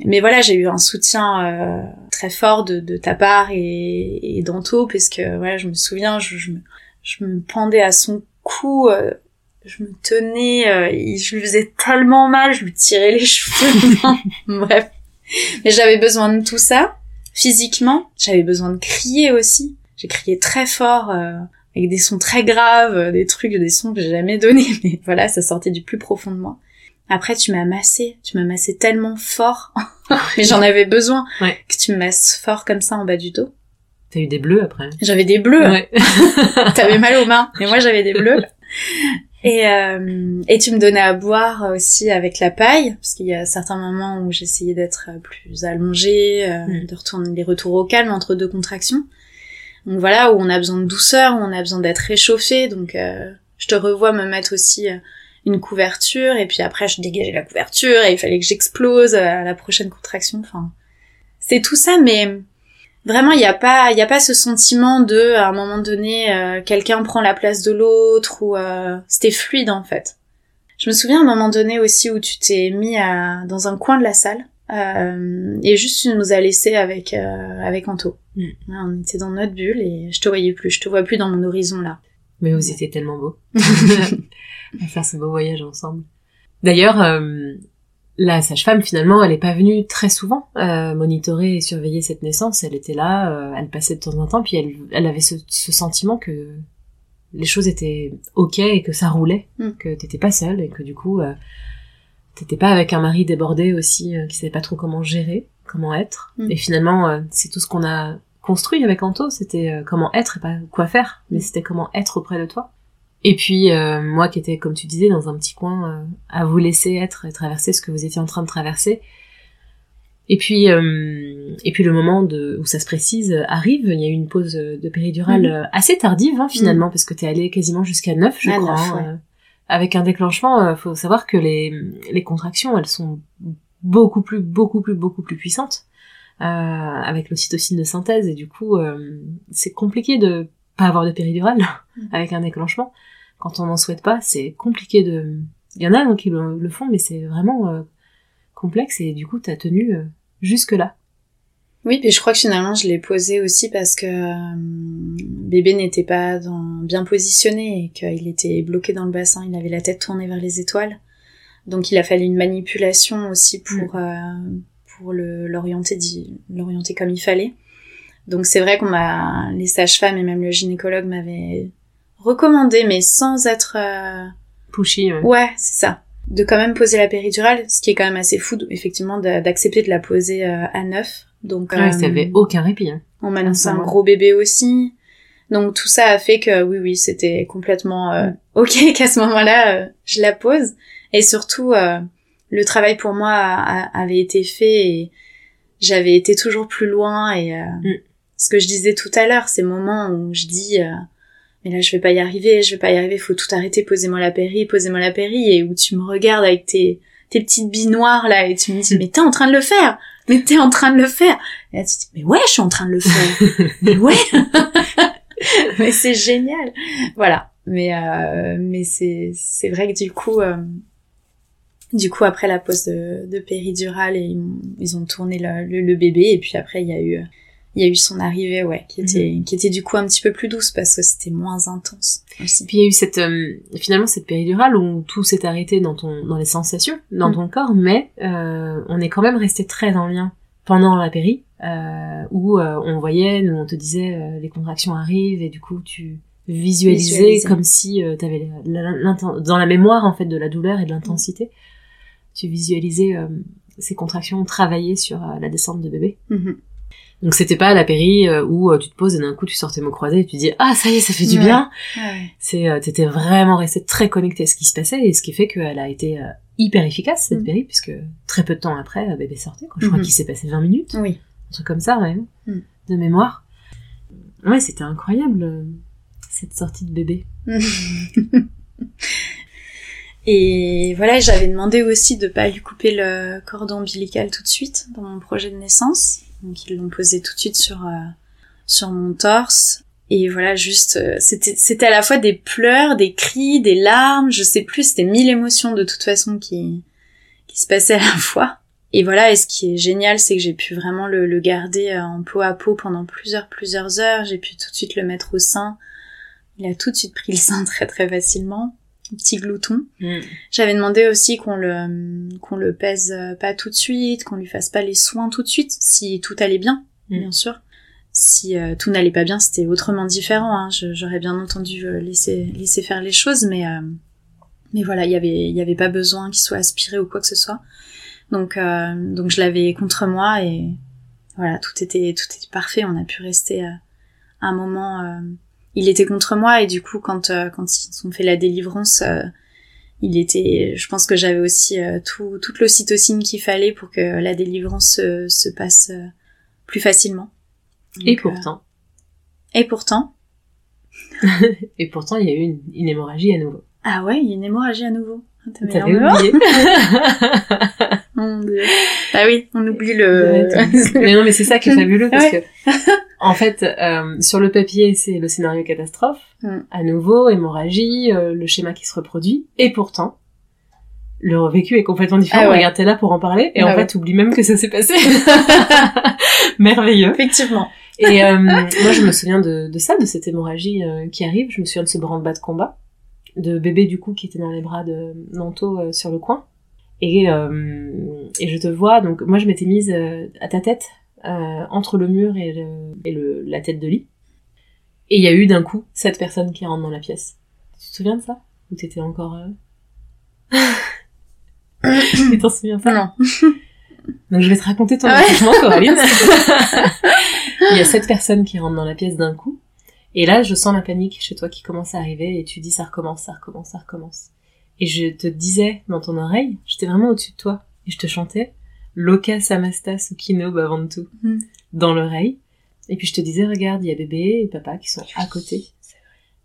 mais voilà j'ai eu un soutien euh, très fort de, de ta part et, et d'Anto parce que voilà je me souviens je, je, me, je me pendais à son cou euh, je me tenais euh, je lui faisais tellement mal je lui tirais les cheveux. Bref. Mais j'avais besoin de tout ça physiquement. J'avais besoin de crier aussi j'ai crié très fort, euh, avec des sons très graves, euh, des trucs, des sons que j'ai jamais donnés, mais voilà, ça sortait du plus profond de moi. Après, tu m'as massé, tu m'as massé tellement fort, mais j'en avais besoin, Ouais. que tu me masses fort comme ça en bas du dos. T'as eu des bleus après. J'avais des bleus, Ouais. t'avais mal aux mains, mais moi j'avais des bleus. Et, euh, et tu me donnais à boire aussi avec la paille, parce qu'il y a certains moments où j'essayais d'être plus allongée, euh, Mm. de retourner les retours au calme entre deux contractions. Donc voilà, où on a besoin de douceur, où on a besoin d'être réchauffé. Donc euh, je te revois me mettre aussi euh, une couverture, et puis après je dégageais la couverture, et il fallait que j'explose euh, à la prochaine contraction. Enfin, c'est tout ça, mais vraiment il n'y a pas, il y a pas ce sentiment de, à un moment donné, euh, quelqu'un prend la place de l'autre, ou euh, c'était fluide en fait. Je me souviens à un moment donné aussi où tu t'es mis à, dans un coin de la salle. Euh, et juste tu nous as laissé avec euh, avec Anto. Mm. On était dans notre bulle et je te voyais plus, je te vois plus dans mon horizon là. Mais vous étiez tellement beaux. à faire ce beau voyage ensemble. D'ailleurs, euh, la sage-femme, finalement, elle est pas venue très souvent euh, monitorer et surveiller cette naissance. Elle était là, euh, elle passait de temps en temps, puis elle, elle avait ce, ce sentiment que les choses étaient ok et que ça roulait, Mm. que t'étais pas seule et que du coup, euh, t'étais pas avec un mari débordé aussi euh, qui savait pas trop comment gérer, comment être. Mm. Et finalement, euh, c'est tout ce qu'on a construit avec Anto, c'était euh, comment être et pas quoi faire, mais Mm. c'était comment être auprès de toi. Et puis euh, moi qui étais, comme tu disais, dans un petit coin euh, à vous laisser être et traverser ce que vous étiez en train de traverser. Et puis euh, et puis le moment de, où ça se précise arrive. Il y a eu une pause de péridurale euh, assez tardive hein, finalement parce que t'es allé quasiment jusqu'à 9 je À crois. hein, ouais. Avec un déclenchement, euh, faut savoir que les les contractions elles sont beaucoup plus beaucoup plus beaucoup plus puissantes euh, avec l'ocytocine de synthèse. Et du coup euh, c'est compliqué de pas avoir de péridurale Mhm. avec un déclenchement. Quand on n'en souhaite pas c'est compliqué de il y en a hein, qui le, le font mais c'est vraiment euh, complexe. Et du coup t'as tenu jusque là Oui, puis je crois que finalement je l'ai posé aussi parce que euh, bébé n'était pas dans, bien positionné et qu'il était bloqué dans le bassin, il avait la tête tournée vers les étoiles. Donc il a fallu une manipulation aussi pour euh, pour le l'orienter l'orienter comme il fallait. Donc c'est vrai qu'on m'a les sages-femmes et même le gynécologue m'avaient recommandé mais sans être euh, pushy ouais. Ouais, c'est ça. De quand même poser la péridurale, ce qui est quand même assez fou, effectivement, d'accepter de la poser euh, à neuf. Donc, Ouais, euh, ça avait aucun répit hein. on m'a à ce un gros bébé aussi. Donc tout ça a fait que oui, oui, c'était complètement euh, ok qu'à ce moment-là, euh, je la pose. Et surtout, euh, le travail pour moi a- a- avait été fait et j'avais été toujours plus loin. Et euh, Mm. ce que je disais tout à l'heure, ces moments où je dis euh, mais là je vais pas y arriver, je vais pas y arriver, faut tout arrêter, posez-moi la péri, posez-moi la péri, et où tu me regardes avec tes tes petites billes noires là et tu me dis mais t'es en train de le faire, mais t'es en train de le faire. Et là tu te dis mais ouais je suis en train de le faire, mais ouais, mais c'est génial, voilà. Mais euh, mais c'est c'est vrai que du coup euh, du coup après la pose de, de péridurale et ils, ont tourné le, le, le bébé. Et puis après il y a eu il y a eu son arrivée ouais qui était qui était du coup un petit peu plus douce parce que c'était moins intense aussi. Puis il y a eu cette euh, finalement cette péridurale où tout s'est arrêté dans ton dans les sensations dans Mm. ton corps, mais euh, on est quand même resté très en lien pendant la péri euh, où euh, on voyait, nous on te disait euh, les contractions arrivent et du coup tu visualisais Visualiser. comme si euh, t'avais la- dans la mémoire en fait de la douleur et de l'intensité, tu visualisais euh, ces contractions travailler sur la descente de bébé. Donc c'était pas la péri euh, où euh, tu te poses et d'un coup tu sors tes mots croisés et tu dis ah ça y est ça fait du Ouais. bien Ouais. c'est euh, t'étais vraiment resté très connecté à ce qui se passait et ce qui fait qu'elle a été hyper efficace cette Mm. péri puisque très peu de temps après bébé sortait quoi. je crois Mhm. qu'il s'est passé 20 minutes Oui. un truc comme ça ouais Mm. de mémoire ouais c'était incroyable cette sortie de bébé Et voilà, j'avais demandé aussi de pas lui couper le cordon ombilical tout de suite dans mon projet de naissance. Donc ils l'ont posé tout de suite sur euh, sur mon torse. Et voilà, juste, euh, c'était c'était à la fois des pleurs, des cris, des larmes, je sais plus, c'était mille émotions de toute façon qui qui se passaient à la fois. Et voilà, et ce qui est génial, c'est que j'ai pu vraiment le, le garder euh, en peau à peau pendant plusieurs plusieurs heures. J'ai pu tout de suite le mettre au sein. Il a tout de suite pris le sein très très facilement petit glouton. Mm. J'avais demandé aussi qu'on le qu'on le pèse euh, pas tout de suite, qu'on lui fasse pas les soins tout de suite, si tout allait bien, Mm. bien sûr. Si euh, tout n'allait pas bien, c'était autrement différent. Hein. J'aurais bien entendu euh, laisser laisser faire les choses, mais euh, mais voilà, il y avait il y avait pas besoin qu'il soit aspiré ou quoi que ce soit. Donc euh, donc je l'avais contre moi et voilà, tout était tout était parfait. On a pu rester un moment. Il était contre moi et du coup quand euh, quand ils ont fait la délivrance euh, il était je pense que j'avais aussi euh, tout toute l'ocytocine qu'il fallait pour que la délivrance se, se passe plus facilement. Et pourtant, et pourtant. Et pourtant, il y a eu une, une hémorragie à nouveau. ah ouais il y a une hémorragie à nouveau. Ah, T'avais oublié. Ah oui on oublie le mais non, mais c'est ça qui est fabuleux parce Ouais. que, en fait, euh, sur le papier, c'est le scénario catastrophe. Mm. À nouveau, hémorragie, euh, le schéma qui se reproduit. Et pourtant, le vécu est complètement différent. Ah ouais. Regarde, t'es là pour en parler. Et Ah en ouais. fait, t'oublies même que ça s'est passé. Merveilleux. effectivement Et euh, moi, je me souviens de, de ça, de cette hémorragie euh, qui arrive. Je me souviens de ce branle-bas de combat, de bébé du coup qui était dans les bras de Nanto euh, sur le coin. Et, euh, et je te vois, donc moi je m'étais mise euh, à ta tête, euh, entre le mur et, le, et le, la tête de lit. Et il y a eu d'un coup cette personne qui rentre dans la pièce. Tu te souviens de ça? Ou t'étais encore... Euh... tu t'en souviens pas? Non donc je vais te raconter ton accouchement, Coraline. Il y a sept personnes qui rentrent dans la pièce d'un coup. Et là, je sens la panique chez toi qui commence à arriver et tu dis ça recommence, ça recommence, ça recommence. Et je te disais dans ton oreille, j'étais vraiment au-dessus de toi et je te chantais Loka Samasta Sukino Bavantu Mm. dans l'oreille. Et puis je te disais regarde, il y a bébé et papa qui sont à côté.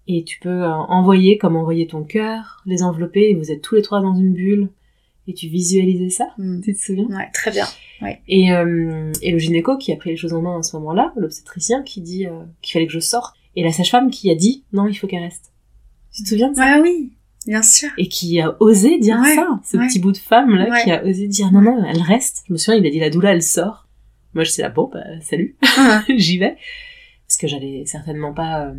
Et tu peux euh, envoyer comme envoyer ton cœur, les envelopper et vous êtes tous les trois dans une bulle et tu visualisais ça. Mm. Tu te souviens? Ouais très bien et, euh, et le gynéco qui a pris les choses en main à ce moment-là, l'obstétricien qui dit euh, qu'il fallait que je sorte, et la sage-femme qui a dit non, il faut qu'elle reste. Tu te souviens de ça? Ouais oui bien sûr Et qui a osé dire Ouais, ça, ce ouais. petit bout de femme là Ouais. qui a osé dire non non, elle reste. Je me souviens, il a dit la doula elle sort. Moi je sais là bon bah salut, j'y vais parce que j'allais certainement pas euh,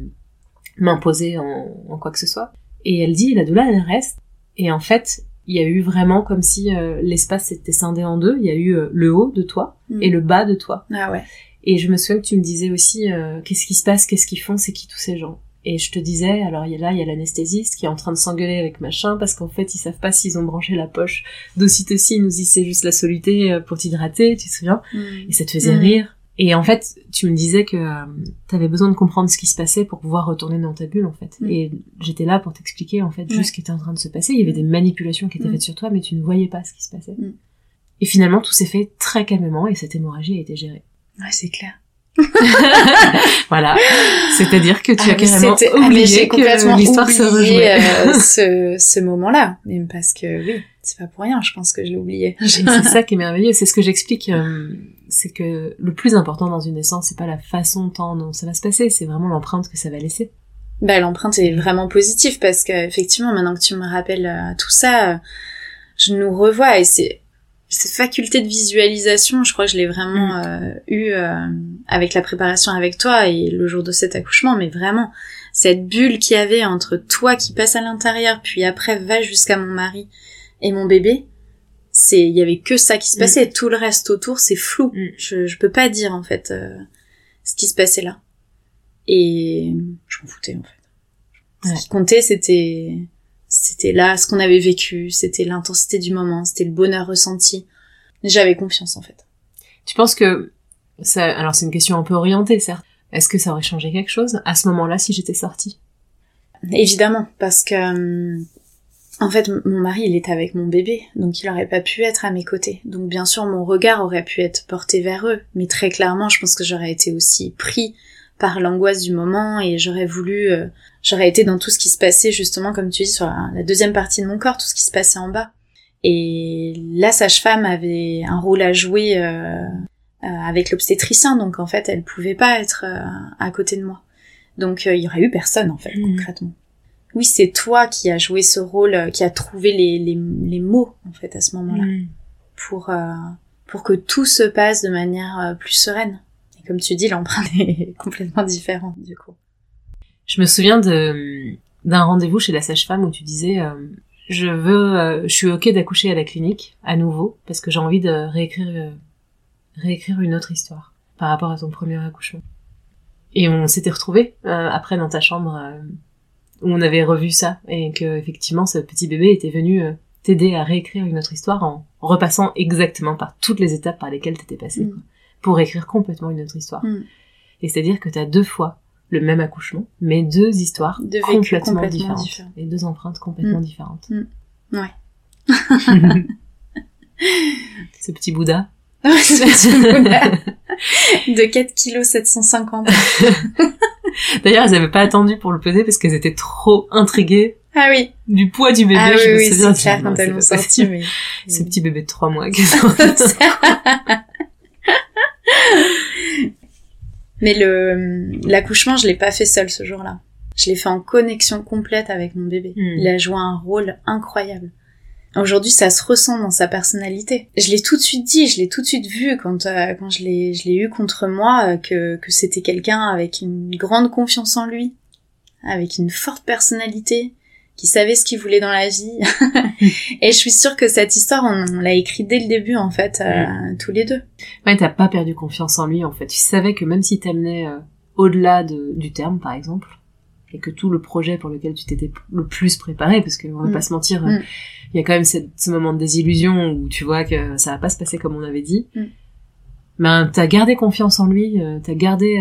m'imposer en, en quoi que ce soit. Et elle dit la doula elle reste. Et en fait il y a eu vraiment comme si euh, l'espace s'était scindé en deux. Il y a eu euh, le haut de toi Mm. et le bas de toi. ah ouais Et je me souviens que tu me disais aussi, qu'est-ce qui se passe, qu'est-ce qu'ils font, c'est qui tous ces gens? Et je te disais, alors là, il y a l'anesthésiste qui est en train de s'engueuler avec machin, parce qu'en fait, ils savent pas s'ils ont branché la poche d'ocytocine ou si c'est juste la soluté euh, pour t'hydrater, tu te souviens? Mm. Et ça te faisait Mhm. rire. Et en fait, tu me disais que euh, t'avais besoin de comprendre ce qui se passait pour pouvoir retourner dans ta bulle, en fait. Mhm. Et j'étais là pour t'expliquer, en fait, juste ce qui était en train de se passer. Il y avait des manipulations qui étaient faites sur toi, mais tu ne voyais pas ce qui se passait. Et finalement, tout s'est fait très calmement et cette hémorragie a été gérée. ouais c'est clair Voilà. C'est-à-dire que tu Ah, as carrément oublié que l'histoire se rejouait. euh, ce, ce moment-là. Même parce que oui, c'est pas pour rien, je pense que je l'ai oublié. C'est ça qui est merveilleux. C'est ce que j'explique. euh, c'est que le plus important dans une naissance, c'est pas la façon tant dont ça va se passer, c'est vraiment l'empreinte que ça va laisser. Bah, l'empreinte est vraiment positive parce que effectivement, maintenant que tu me rappelles euh, tout ça, euh, je nous revois et c'est cette faculté de visualisation, je crois que je l'ai vraiment euh, eu euh, avec la préparation avec toi et le jour de cet accouchement, mais vraiment cette bulle qu'il y avait entre toi qui passe à l'intérieur, puis après va jusqu'à mon mari et mon bébé, c'est il y avait que ça qui se passait, tout le reste autour c'est flou. Mm. Je je peux pas dire en fait euh, ce qui se passait là. Et je m'en foutais en fait. Ouais. Ce qui comptait, c'était, c'était là, ce qu'on avait vécu, c'était l'intensité du moment, c'était le bonheur ressenti. J'avais confiance, en fait. Tu penses que ça, alors c'est une question un peu orientée, certes. Est-ce que ça aurait changé quelque chose à ce moment-là si j'étais sortie? Évidemment, parce que, hum, en fait, mon mari, il était avec mon bébé, donc il aurait pas pu être à mes côtés. Donc, bien sûr, mon regard aurait pu être porté vers eux, mais très clairement, je pense que j'aurais été aussi pris par l'angoisse du moment et j'aurais voulu, euh, j'aurais été dans tout ce qui se passait justement, comme tu dis, sur la, deuxième partie de mon corps, tout ce qui se passait en bas. Et la sage-femme avait un rôle à jouer euh, euh, avec l'obstétricien, donc en fait, elle pouvait pas être à côté de moi. Donc il y aurait eu personne en fait mmh. concrètement. Oui, c'est toi qui as joué ce rôle, qui a trouvé les, les, les mots en fait à ce moment-là mmh. pour pour que tout se passe de manière plus sereine comme tu dis, l'empreinte est complètement différente du coup. Je me souviens de d'un rendez-vous chez la sage-femme où tu disais euh, je veux euh, je suis OK d'accoucher à la clinique à nouveau parce que j'ai envie de réécrire euh, réécrire une autre histoire par rapport à ton premier accouchement. Et on s'était retrouvés après dans ta chambre où on avait revu ça et que effectivement ce petit bébé était venu t'aider à réécrire une autre histoire en repassant exactement par toutes les étapes par lesquelles t'étais passé. Mm pour écrire complètement une autre histoire. Hmm. Et c'est-à-dire que tu as deux fois le même accouchement, mais deux histoires complètement, différentes. Et deux empreintes complètement hmm. différentes. Hmm. Ouais. Ce petit Bouddha. Ce petit Bouddha. De 4 kg 750. D'ailleurs, elles n'avaient pas attendu pour le peser parce qu'elles étaient trop intriguées ah oui. Du poids du bébé, ah, oui, oui, c'est clair quand elles l'ont sorti, oui. Ce petit bébé de 3 mois. Mais le l'accouchement, je l'ai pas fait seul ce jour-là. Je l'ai fait en connexion complète avec mon bébé. Hmm. Il a joué un rôle incroyable. Aujourd'hui, ça se ressent dans sa personnalité. Je l'ai tout de suite dit, je l'ai tout de suite vu quand euh, quand je l'ai je l'ai eu contre moi euh, que que c'était quelqu'un avec une grande confiance en lui, avec une forte personnalité, qui savait ce qu'il voulait dans la vie. et je suis sûre que cette histoire, on, l'a écrit dès le début, en fait, euh, tous les deux. Ouais, t'as pas perdu confiance en lui, en fait. Tu savais que même si t'amenais euh, au-delà de, du terme, par exemple, et que tout le projet pour lequel tu t'étais le plus préparé, parce qu'on va mm. pas se mentir, euh, mm. il y a quand même ce moment de désillusion où tu vois que ça va pas se passer comme on avait dit. Mm. Ben, t'as gardé confiance en lui, t'as gardé...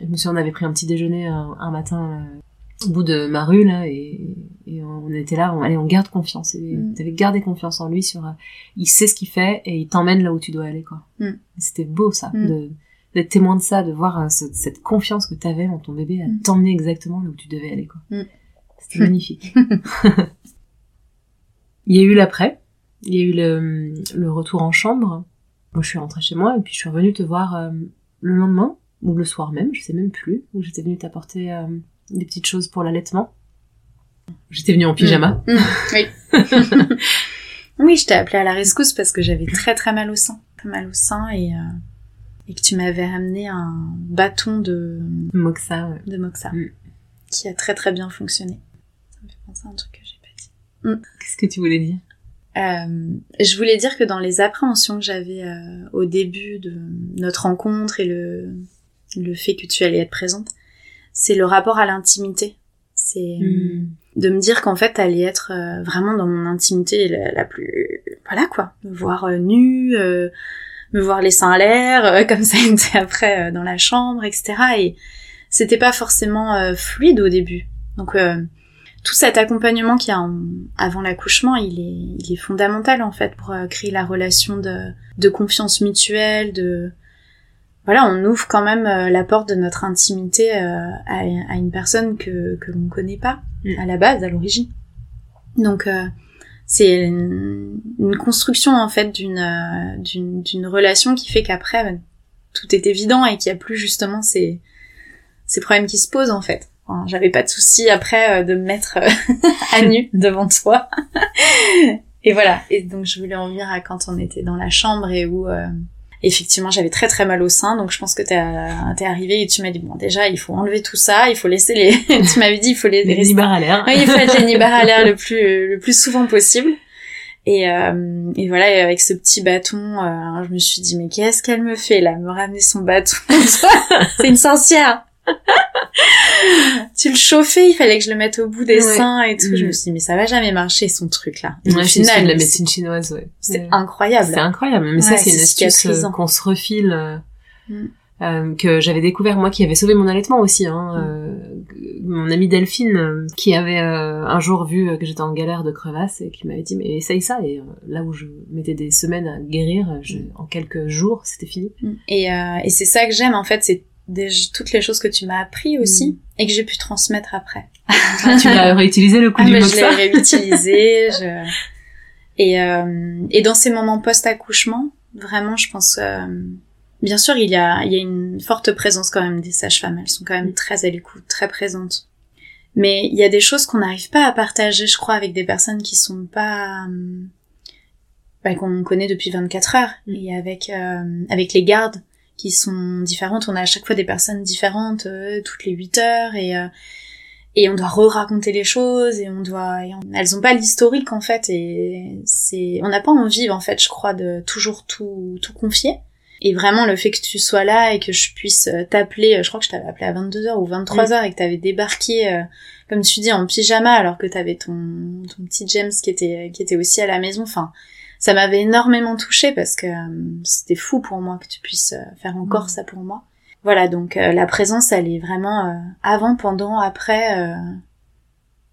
je me souviens, on avait pris un petit déjeuner un matin au bout de ma rue là et, et on était là on, allez on garde confiance et mm. t'avais gardé confiance en lui sur euh, il sait ce qu'il fait et il t'emmène là où tu dois aller quoi mm. c'était beau ça mm. de d'être témoin de ça de voir euh, cette confiance que t'avais dans ton bébé à t'emmener exactement là où tu devais aller quoi c'était magnifique il y a eu l'après il y a eu le, le retour en chambre moi je suis rentrée chez moi et puis je suis revenue te voir euh, le lendemain ou le soir même je sais même plus où j'étais venue t'apporter des petites choses pour l'allaitement. J'étais venue en pyjama. Mm. Mm. Oui. oui, je t'ai appelé à la rescousse parce que j'avais très très mal au sein. Très mal au sein et, euh, et que tu m'avais amené un bâton de... Moxa, De Moxa. Mm. Qui a très très bien fonctionné. Ça me fait penser à un truc que j'ai pas dit. Qu'est-ce que tu voulais dire? Euh, je voulais dire que dans les appréhensions que j'avais euh, au début de notre rencontre et le, le fait que tu allais être présente, c'est le rapport à l'intimité. C'est. De me dire qu'en fait, allait être euh, vraiment dans mon intimité la, plus... Voilà quoi, me voir euh, nue, euh, me voir les seins à l'air, comme ça était après dans la chambre, etc. Et c'était pas forcément fluide au début. Donc tout cet accompagnement qu'il y a avant l'accouchement, il est, il est fondamental en fait pour créer la relation de, de confiance mutuelle, de voilà, on ouvre quand même euh, la porte de notre intimité euh, à, une personne que, que l'on ne connaît pas mm. à la base, à l'origine. Donc euh, c'est une, construction en fait d'une d'une relation qui fait qu'après tout est évident et qu'il n'y a plus justement ces ces problèmes qui se posent en fait. J'avais pas de souci après de me mettre à nu devant toi. et voilà. Et donc je voulais en venir à quand on était dans la chambre et où effectivement j'avais très très mal au sein donc je pense que t'es es arrivé et tu m'as dit bon déjà il faut enlever tout ça il faut laisser les tu m'avais dit il faut les, les à l'air. Oui, il faut être les à l'air le plus le plus souvent possible. Et, euh, et voilà et avec ce petit bâton euh, je me suis dit mais qu'est-ce qu'elle me fait là me ramener son bâton? C'est une sorcière tu le chauffais, il fallait que je le mette au bout des seins et tout. Je me mm. suis dit, mais ça va jamais marcher, son truc là. Et final, la médecine chinoise, ouais. C'est incroyable. C'est incroyable. Mais ça, c'est une astuce euh, qu'on se refile, euh, mm. euh, que j'avais découvert, moi, qui avait sauvé mon allaitement aussi. Hein, mm. euh, mon amie Delphine, qui avait un jour vu que j'étais en galère de crevasse et qui m'avait dit, mais essaye ça. Et là où je mettais des semaines à guérir, je, en quelques jours, c'était fini. Et, et c'est ça que j'aime, en fait, c'est des, toutes les choses que tu m'as appris aussi Mm. et que j'ai pu transmettre après. Ah, tu l'as réutilisé le coup Ah, du mais je l'ai réutilisé. je... Et, euh, et dans ces moments post-accouchement, vraiment, je pense, euh, bien sûr, il y a, il y a une forte présence quand même des sages-femmes. Elles sont quand même très à l'écoute, très présentes. Mais il y a des choses qu'on n'arrive pas à partager, je crois, avec des personnes qui sont pas, euh, bah, qu'on connaît depuis 24 heures. Mm. Et avec, euh, avec les gardes qui sont différentes, on a à chaque fois des personnes différentes, euh, toutes les 8 heures et, euh, et on doit re-raconter les choses et on doit et on- elles ont pas l'historique en fait et c'est on n'a pas envie en fait je crois de toujours tout tout confier. Et vraiment le fait que tu sois là et que je puisse euh, t'appeler euh, je crois que je t'avais appelé à 22h ou 23h et que t'avais débarqué euh, comme tu dis en pyjama alors que t'avais ton ton petit James qui était qui était aussi à la maison. Enfin ça m'avait énormément touchée parce que euh, c'était fou pour moi que tu puisses euh, faire encore Mhm. ça pour moi voilà, donc euh, la présence, elle est vraiment avant, pendant, après.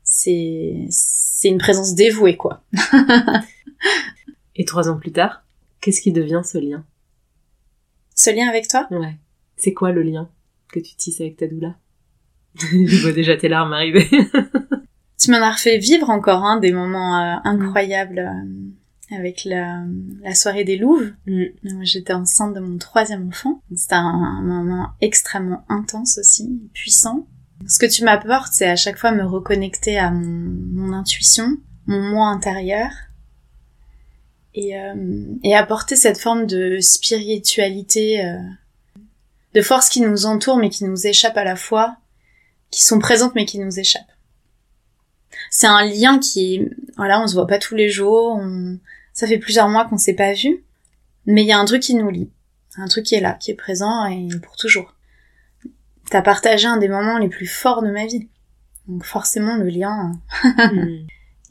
c'est c'est une présence dévouée, quoi. Et trois ans plus tard, qu'est-ce qui devient ce lien? Ce lien avec toi? Ouais. C'est quoi le lien que tu tisses avec ta doula Je vois déjà tes larmes arriver. Tu m'en as refait vivre encore hein, des moments euh, incroyables euh, avec la, la soirée des Louves. Mm. Moi, J'étais enceinte de mon troisième enfant. C'était un, un moment extrêmement intense aussi, puissant. Ce que tu m'apportes, c'est à chaque fois me reconnecter à mon, mon intuition, mon moi intérieur, et, euh, et apporter cette forme de spiritualité, euh, de force qui nous entoure mais qui nous échappe à la fois, qui sont présentes mais qui nous échappent. C'est un lien qui, voilà, on se voit pas tous les jours, on, ça fait plusieurs mois qu'on s'est pas vu, mais il y a un truc qui nous lie, un truc qui est là, qui est présent et pour toujours. T'as partagé un des moments les plus forts de ma vie, donc forcément le lien,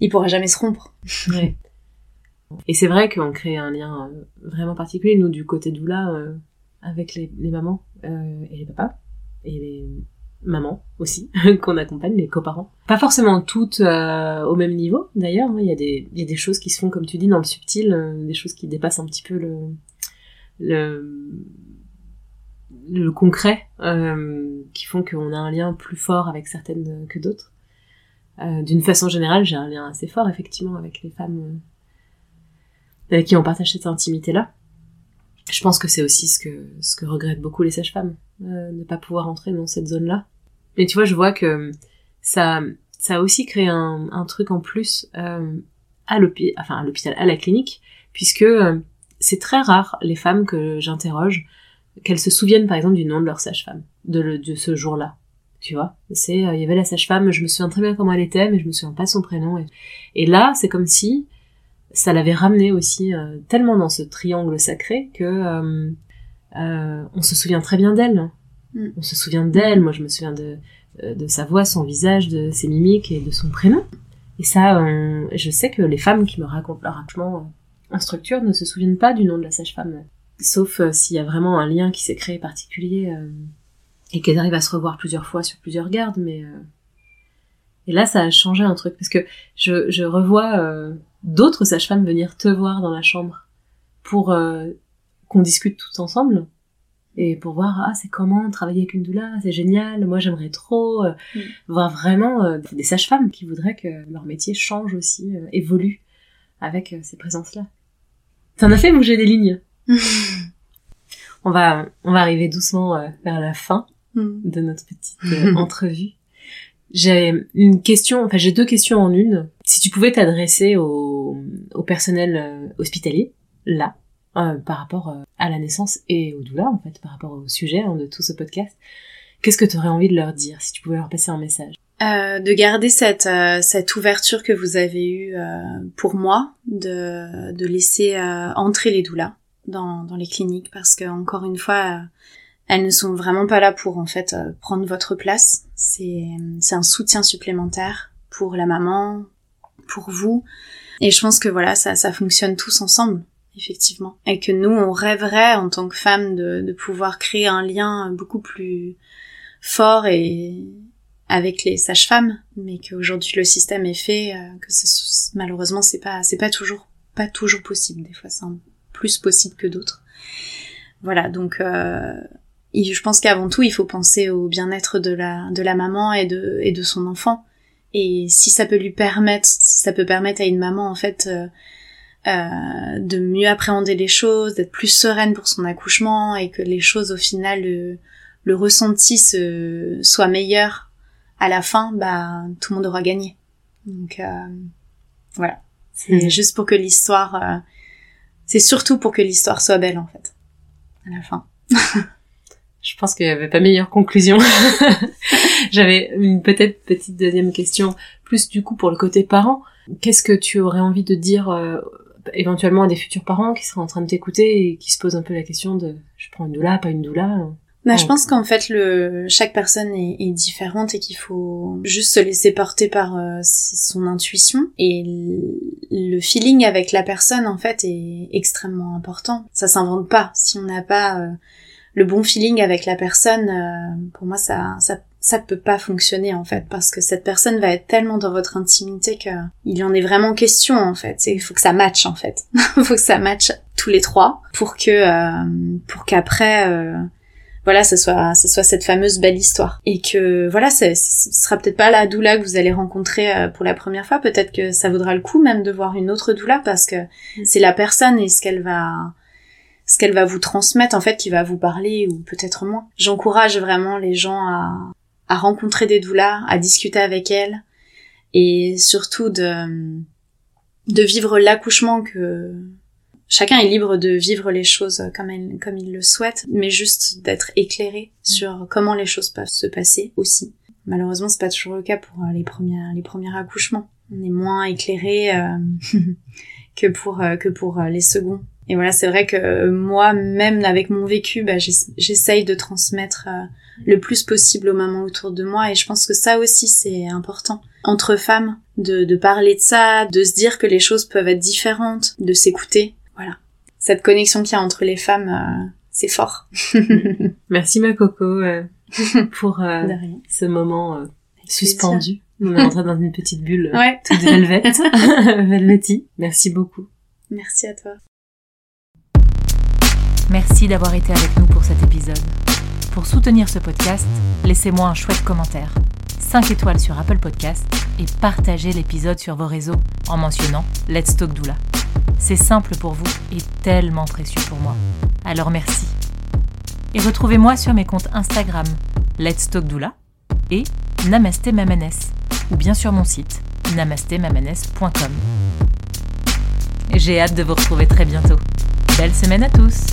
il pourra jamais se rompre. Ouais. Et c'est vrai qu'on crée un lien euh, vraiment particulier, nous, du côté doula, euh, avec les, les mamans euh, et les papas, et les mamans aussi, qu'on accompagne, les coparents. Pas forcément toutes euh, au même niveau, d'ailleurs. hein. Il y, a des- il y a des choses qui se font, comme tu dis, dans le subtil, euh, des choses qui dépassent un petit peu le, le, le concret, euh, qui font qu'on a un lien plus fort avec certaines que d'autres. Euh, D'une façon générale, j'ai un lien assez fort, effectivement, avec les femmes euh, avec qui on partage cette intimité-là. Je pense que c'est aussi ce que, ce que regrettent beaucoup les sages-femmes, euh, ne pas pouvoir entrer dans cette zone-là. Mais tu vois, je vois que ça, ça a aussi créé un, truc en plus euh, à l'hôpital, enfin à l'hôpital, à la clinique, puisque euh, c'est très rare les femmes que j'interroge qu'elles se souviennent par exemple du nom de leur sage-femme, de, ce jour-là. Tu vois, c'est euh, il y avait la sage-femme, je me souviens très bien comment elle était, mais je me souviens pas son prénom. Et, là, c'est comme si ça l'avait ramené aussi euh, tellement dans ce triangle sacré que on se souvient très bien d'elle. On se souvient d'elle. Moi, je me souviens de euh, de sa voix, son visage, de ses mimiques et de son prénom. Et ça, euh, je sais que les femmes qui me racontent leur accouchement en structure ne se souviennent pas du nom de la sage-femme, sauf euh, s'il y a vraiment un lien qui s'est créé particulier euh, et qu'elles arrivent à se revoir plusieurs fois sur plusieurs gardes. Mais euh, et là, ça a changé un truc parce que je, je revois euh, d'autres sages-femmes venir te voir dans la chambre pour euh, qu'on discute tous ensemble et pour voir ah c'est comment travailler avec une doula c'est génial moi j'aimerais trop euh, Mm. voir vraiment euh, des sages-femmes qui voudraient que leur métier change aussi euh, évolue avec ces présences là t'en as fait bouger des lignes on va on va arriver doucement vers la fin Mm. de notre petite entrevue. J'ai une question, enfin j'ai deux questions en une. Si tu pouvais t'adresser au, au personnel hospitalier, là, euh, par rapport euh, à la naissance et au doula, en fait, par rapport au sujet hein, de tout ce podcast, qu'est-ce que tu aurais envie de leur dire si tu pouvais leur passer un message? Euh, de garder cette euh, cette ouverture que vous avez eue euh, pour moi, de de laisser euh, entrer les doulas dans dans les cliniques parce que encore une fois, elles ne sont vraiment pas là pour en fait prendre votre place. C'est un soutien supplémentaire pour la maman, pour vous. Et je pense que voilà, ça ça fonctionne tous ensemble effectivement. Et que nous, on rêverait en tant que femmes de, de pouvoir créer un lien beaucoup plus fort et avec les sages-femmes, mais qu'aujourd'hui le système est fait, euh, que ce- malheureusement c'est pas c'est pas toujours pas toujours possible. Des fois c'est plus possible que d'autres. Voilà, donc euh, je pense qu'avant tout, il faut penser au bien-être de la, de la maman et de, et de son enfant. Et si ça peut lui permettre, si ça peut permettre à une maman, en fait, euh, euh, de mieux appréhender les choses, d'être plus sereine pour son accouchement et que les choses, au final, le, le ressenti se, soit meilleur à la fin, bah, tout le monde aura gagné. Donc, euh, voilà. C'est mhm. juste pour que l'histoire, euh, c'est surtout pour que l'histoire soit belle, en fait. À la fin. Je pense qu'il n'y avait pas meilleure conclusion. J'avais une peut-être petite deuxième question, plus du coup pour le côté parent. Qu'est-ce que tu aurais envie de dire euh, éventuellement à des futurs parents qui seraient en train de t'écouter et qui se posent un peu la question de je prends une doula, pas une doula bah, je pense qu'en fait, le, chaque personne est, est différente et qu'il faut juste se laisser porter par euh, son intuition. Et le feeling avec la personne, en fait, est extrêmement important. Ça s'invente pas. Si on n'a pas euh, le bon feeling avec la personne, euh, pour moi, ça, ça, ça peut pas fonctionner en fait, parce que cette personne va être tellement dans votre intimité que il en est vraiment question en fait. Il faut que ça matche en fait. Il faut que ça matche tous les trois pour que, euh, pour qu'après, euh, voilà, ce soit, ce soit cette fameuse belle histoire. Et que voilà, ce sera peut-être pas la doula que vous allez rencontrer pour la première fois. Peut-être que ça vaudra le coup même de voir une autre doula parce que c'est la personne et ce qu'elle va ce qu'elle va vous transmettre en fait qui va vous parler ou peut-être moins. J'encourage vraiment les gens à, à rencontrer des doulas, à discuter avec elles et surtout de de vivre l'accouchement que chacun est libre de vivre les choses comme, comme il le souhaite, mais juste d'être éclairé sur comment les choses peuvent se passer aussi. Malheureusement, c'est pas toujours le cas pour les premiers les premiers accouchements. On est moins éclairé euh, que pour euh, que pour les seconds. Et voilà, c'est vrai que moi, même avec mon vécu, bah, j'essaye de transmettre euh, le plus possible aux mamans autour de moi. Et je pense que ça aussi, c'est important. Entre femmes, de, de parler de ça, de se dire que les choses peuvent être différentes, de s'écouter. Voilà. Cette connexion qu'il y a entre les femmes, euh, c'est fort. Merci ma coco euh, pour ce moment suspendu. On est rentré dans une petite bulle ouais. toute velvet, velvety. Merci beaucoup. Merci à toi. Merci d'avoir été avec nous pour cet épisode. Pour soutenir ce podcast, laissez-moi un chouette commentaire, 5 étoiles sur Apple Podcast et partagez l'épisode sur vos réseaux en mentionnant Let's Talk Doula. C'est simple pour vous et tellement précieux pour moi. Alors merci. Et retrouvez-moi sur mes comptes Instagram Let's Talk Doula et Namaste Mamanes ou bien sur mon site namastemamanes.com. J'ai hâte de vous retrouver très bientôt. Belle semaine à tous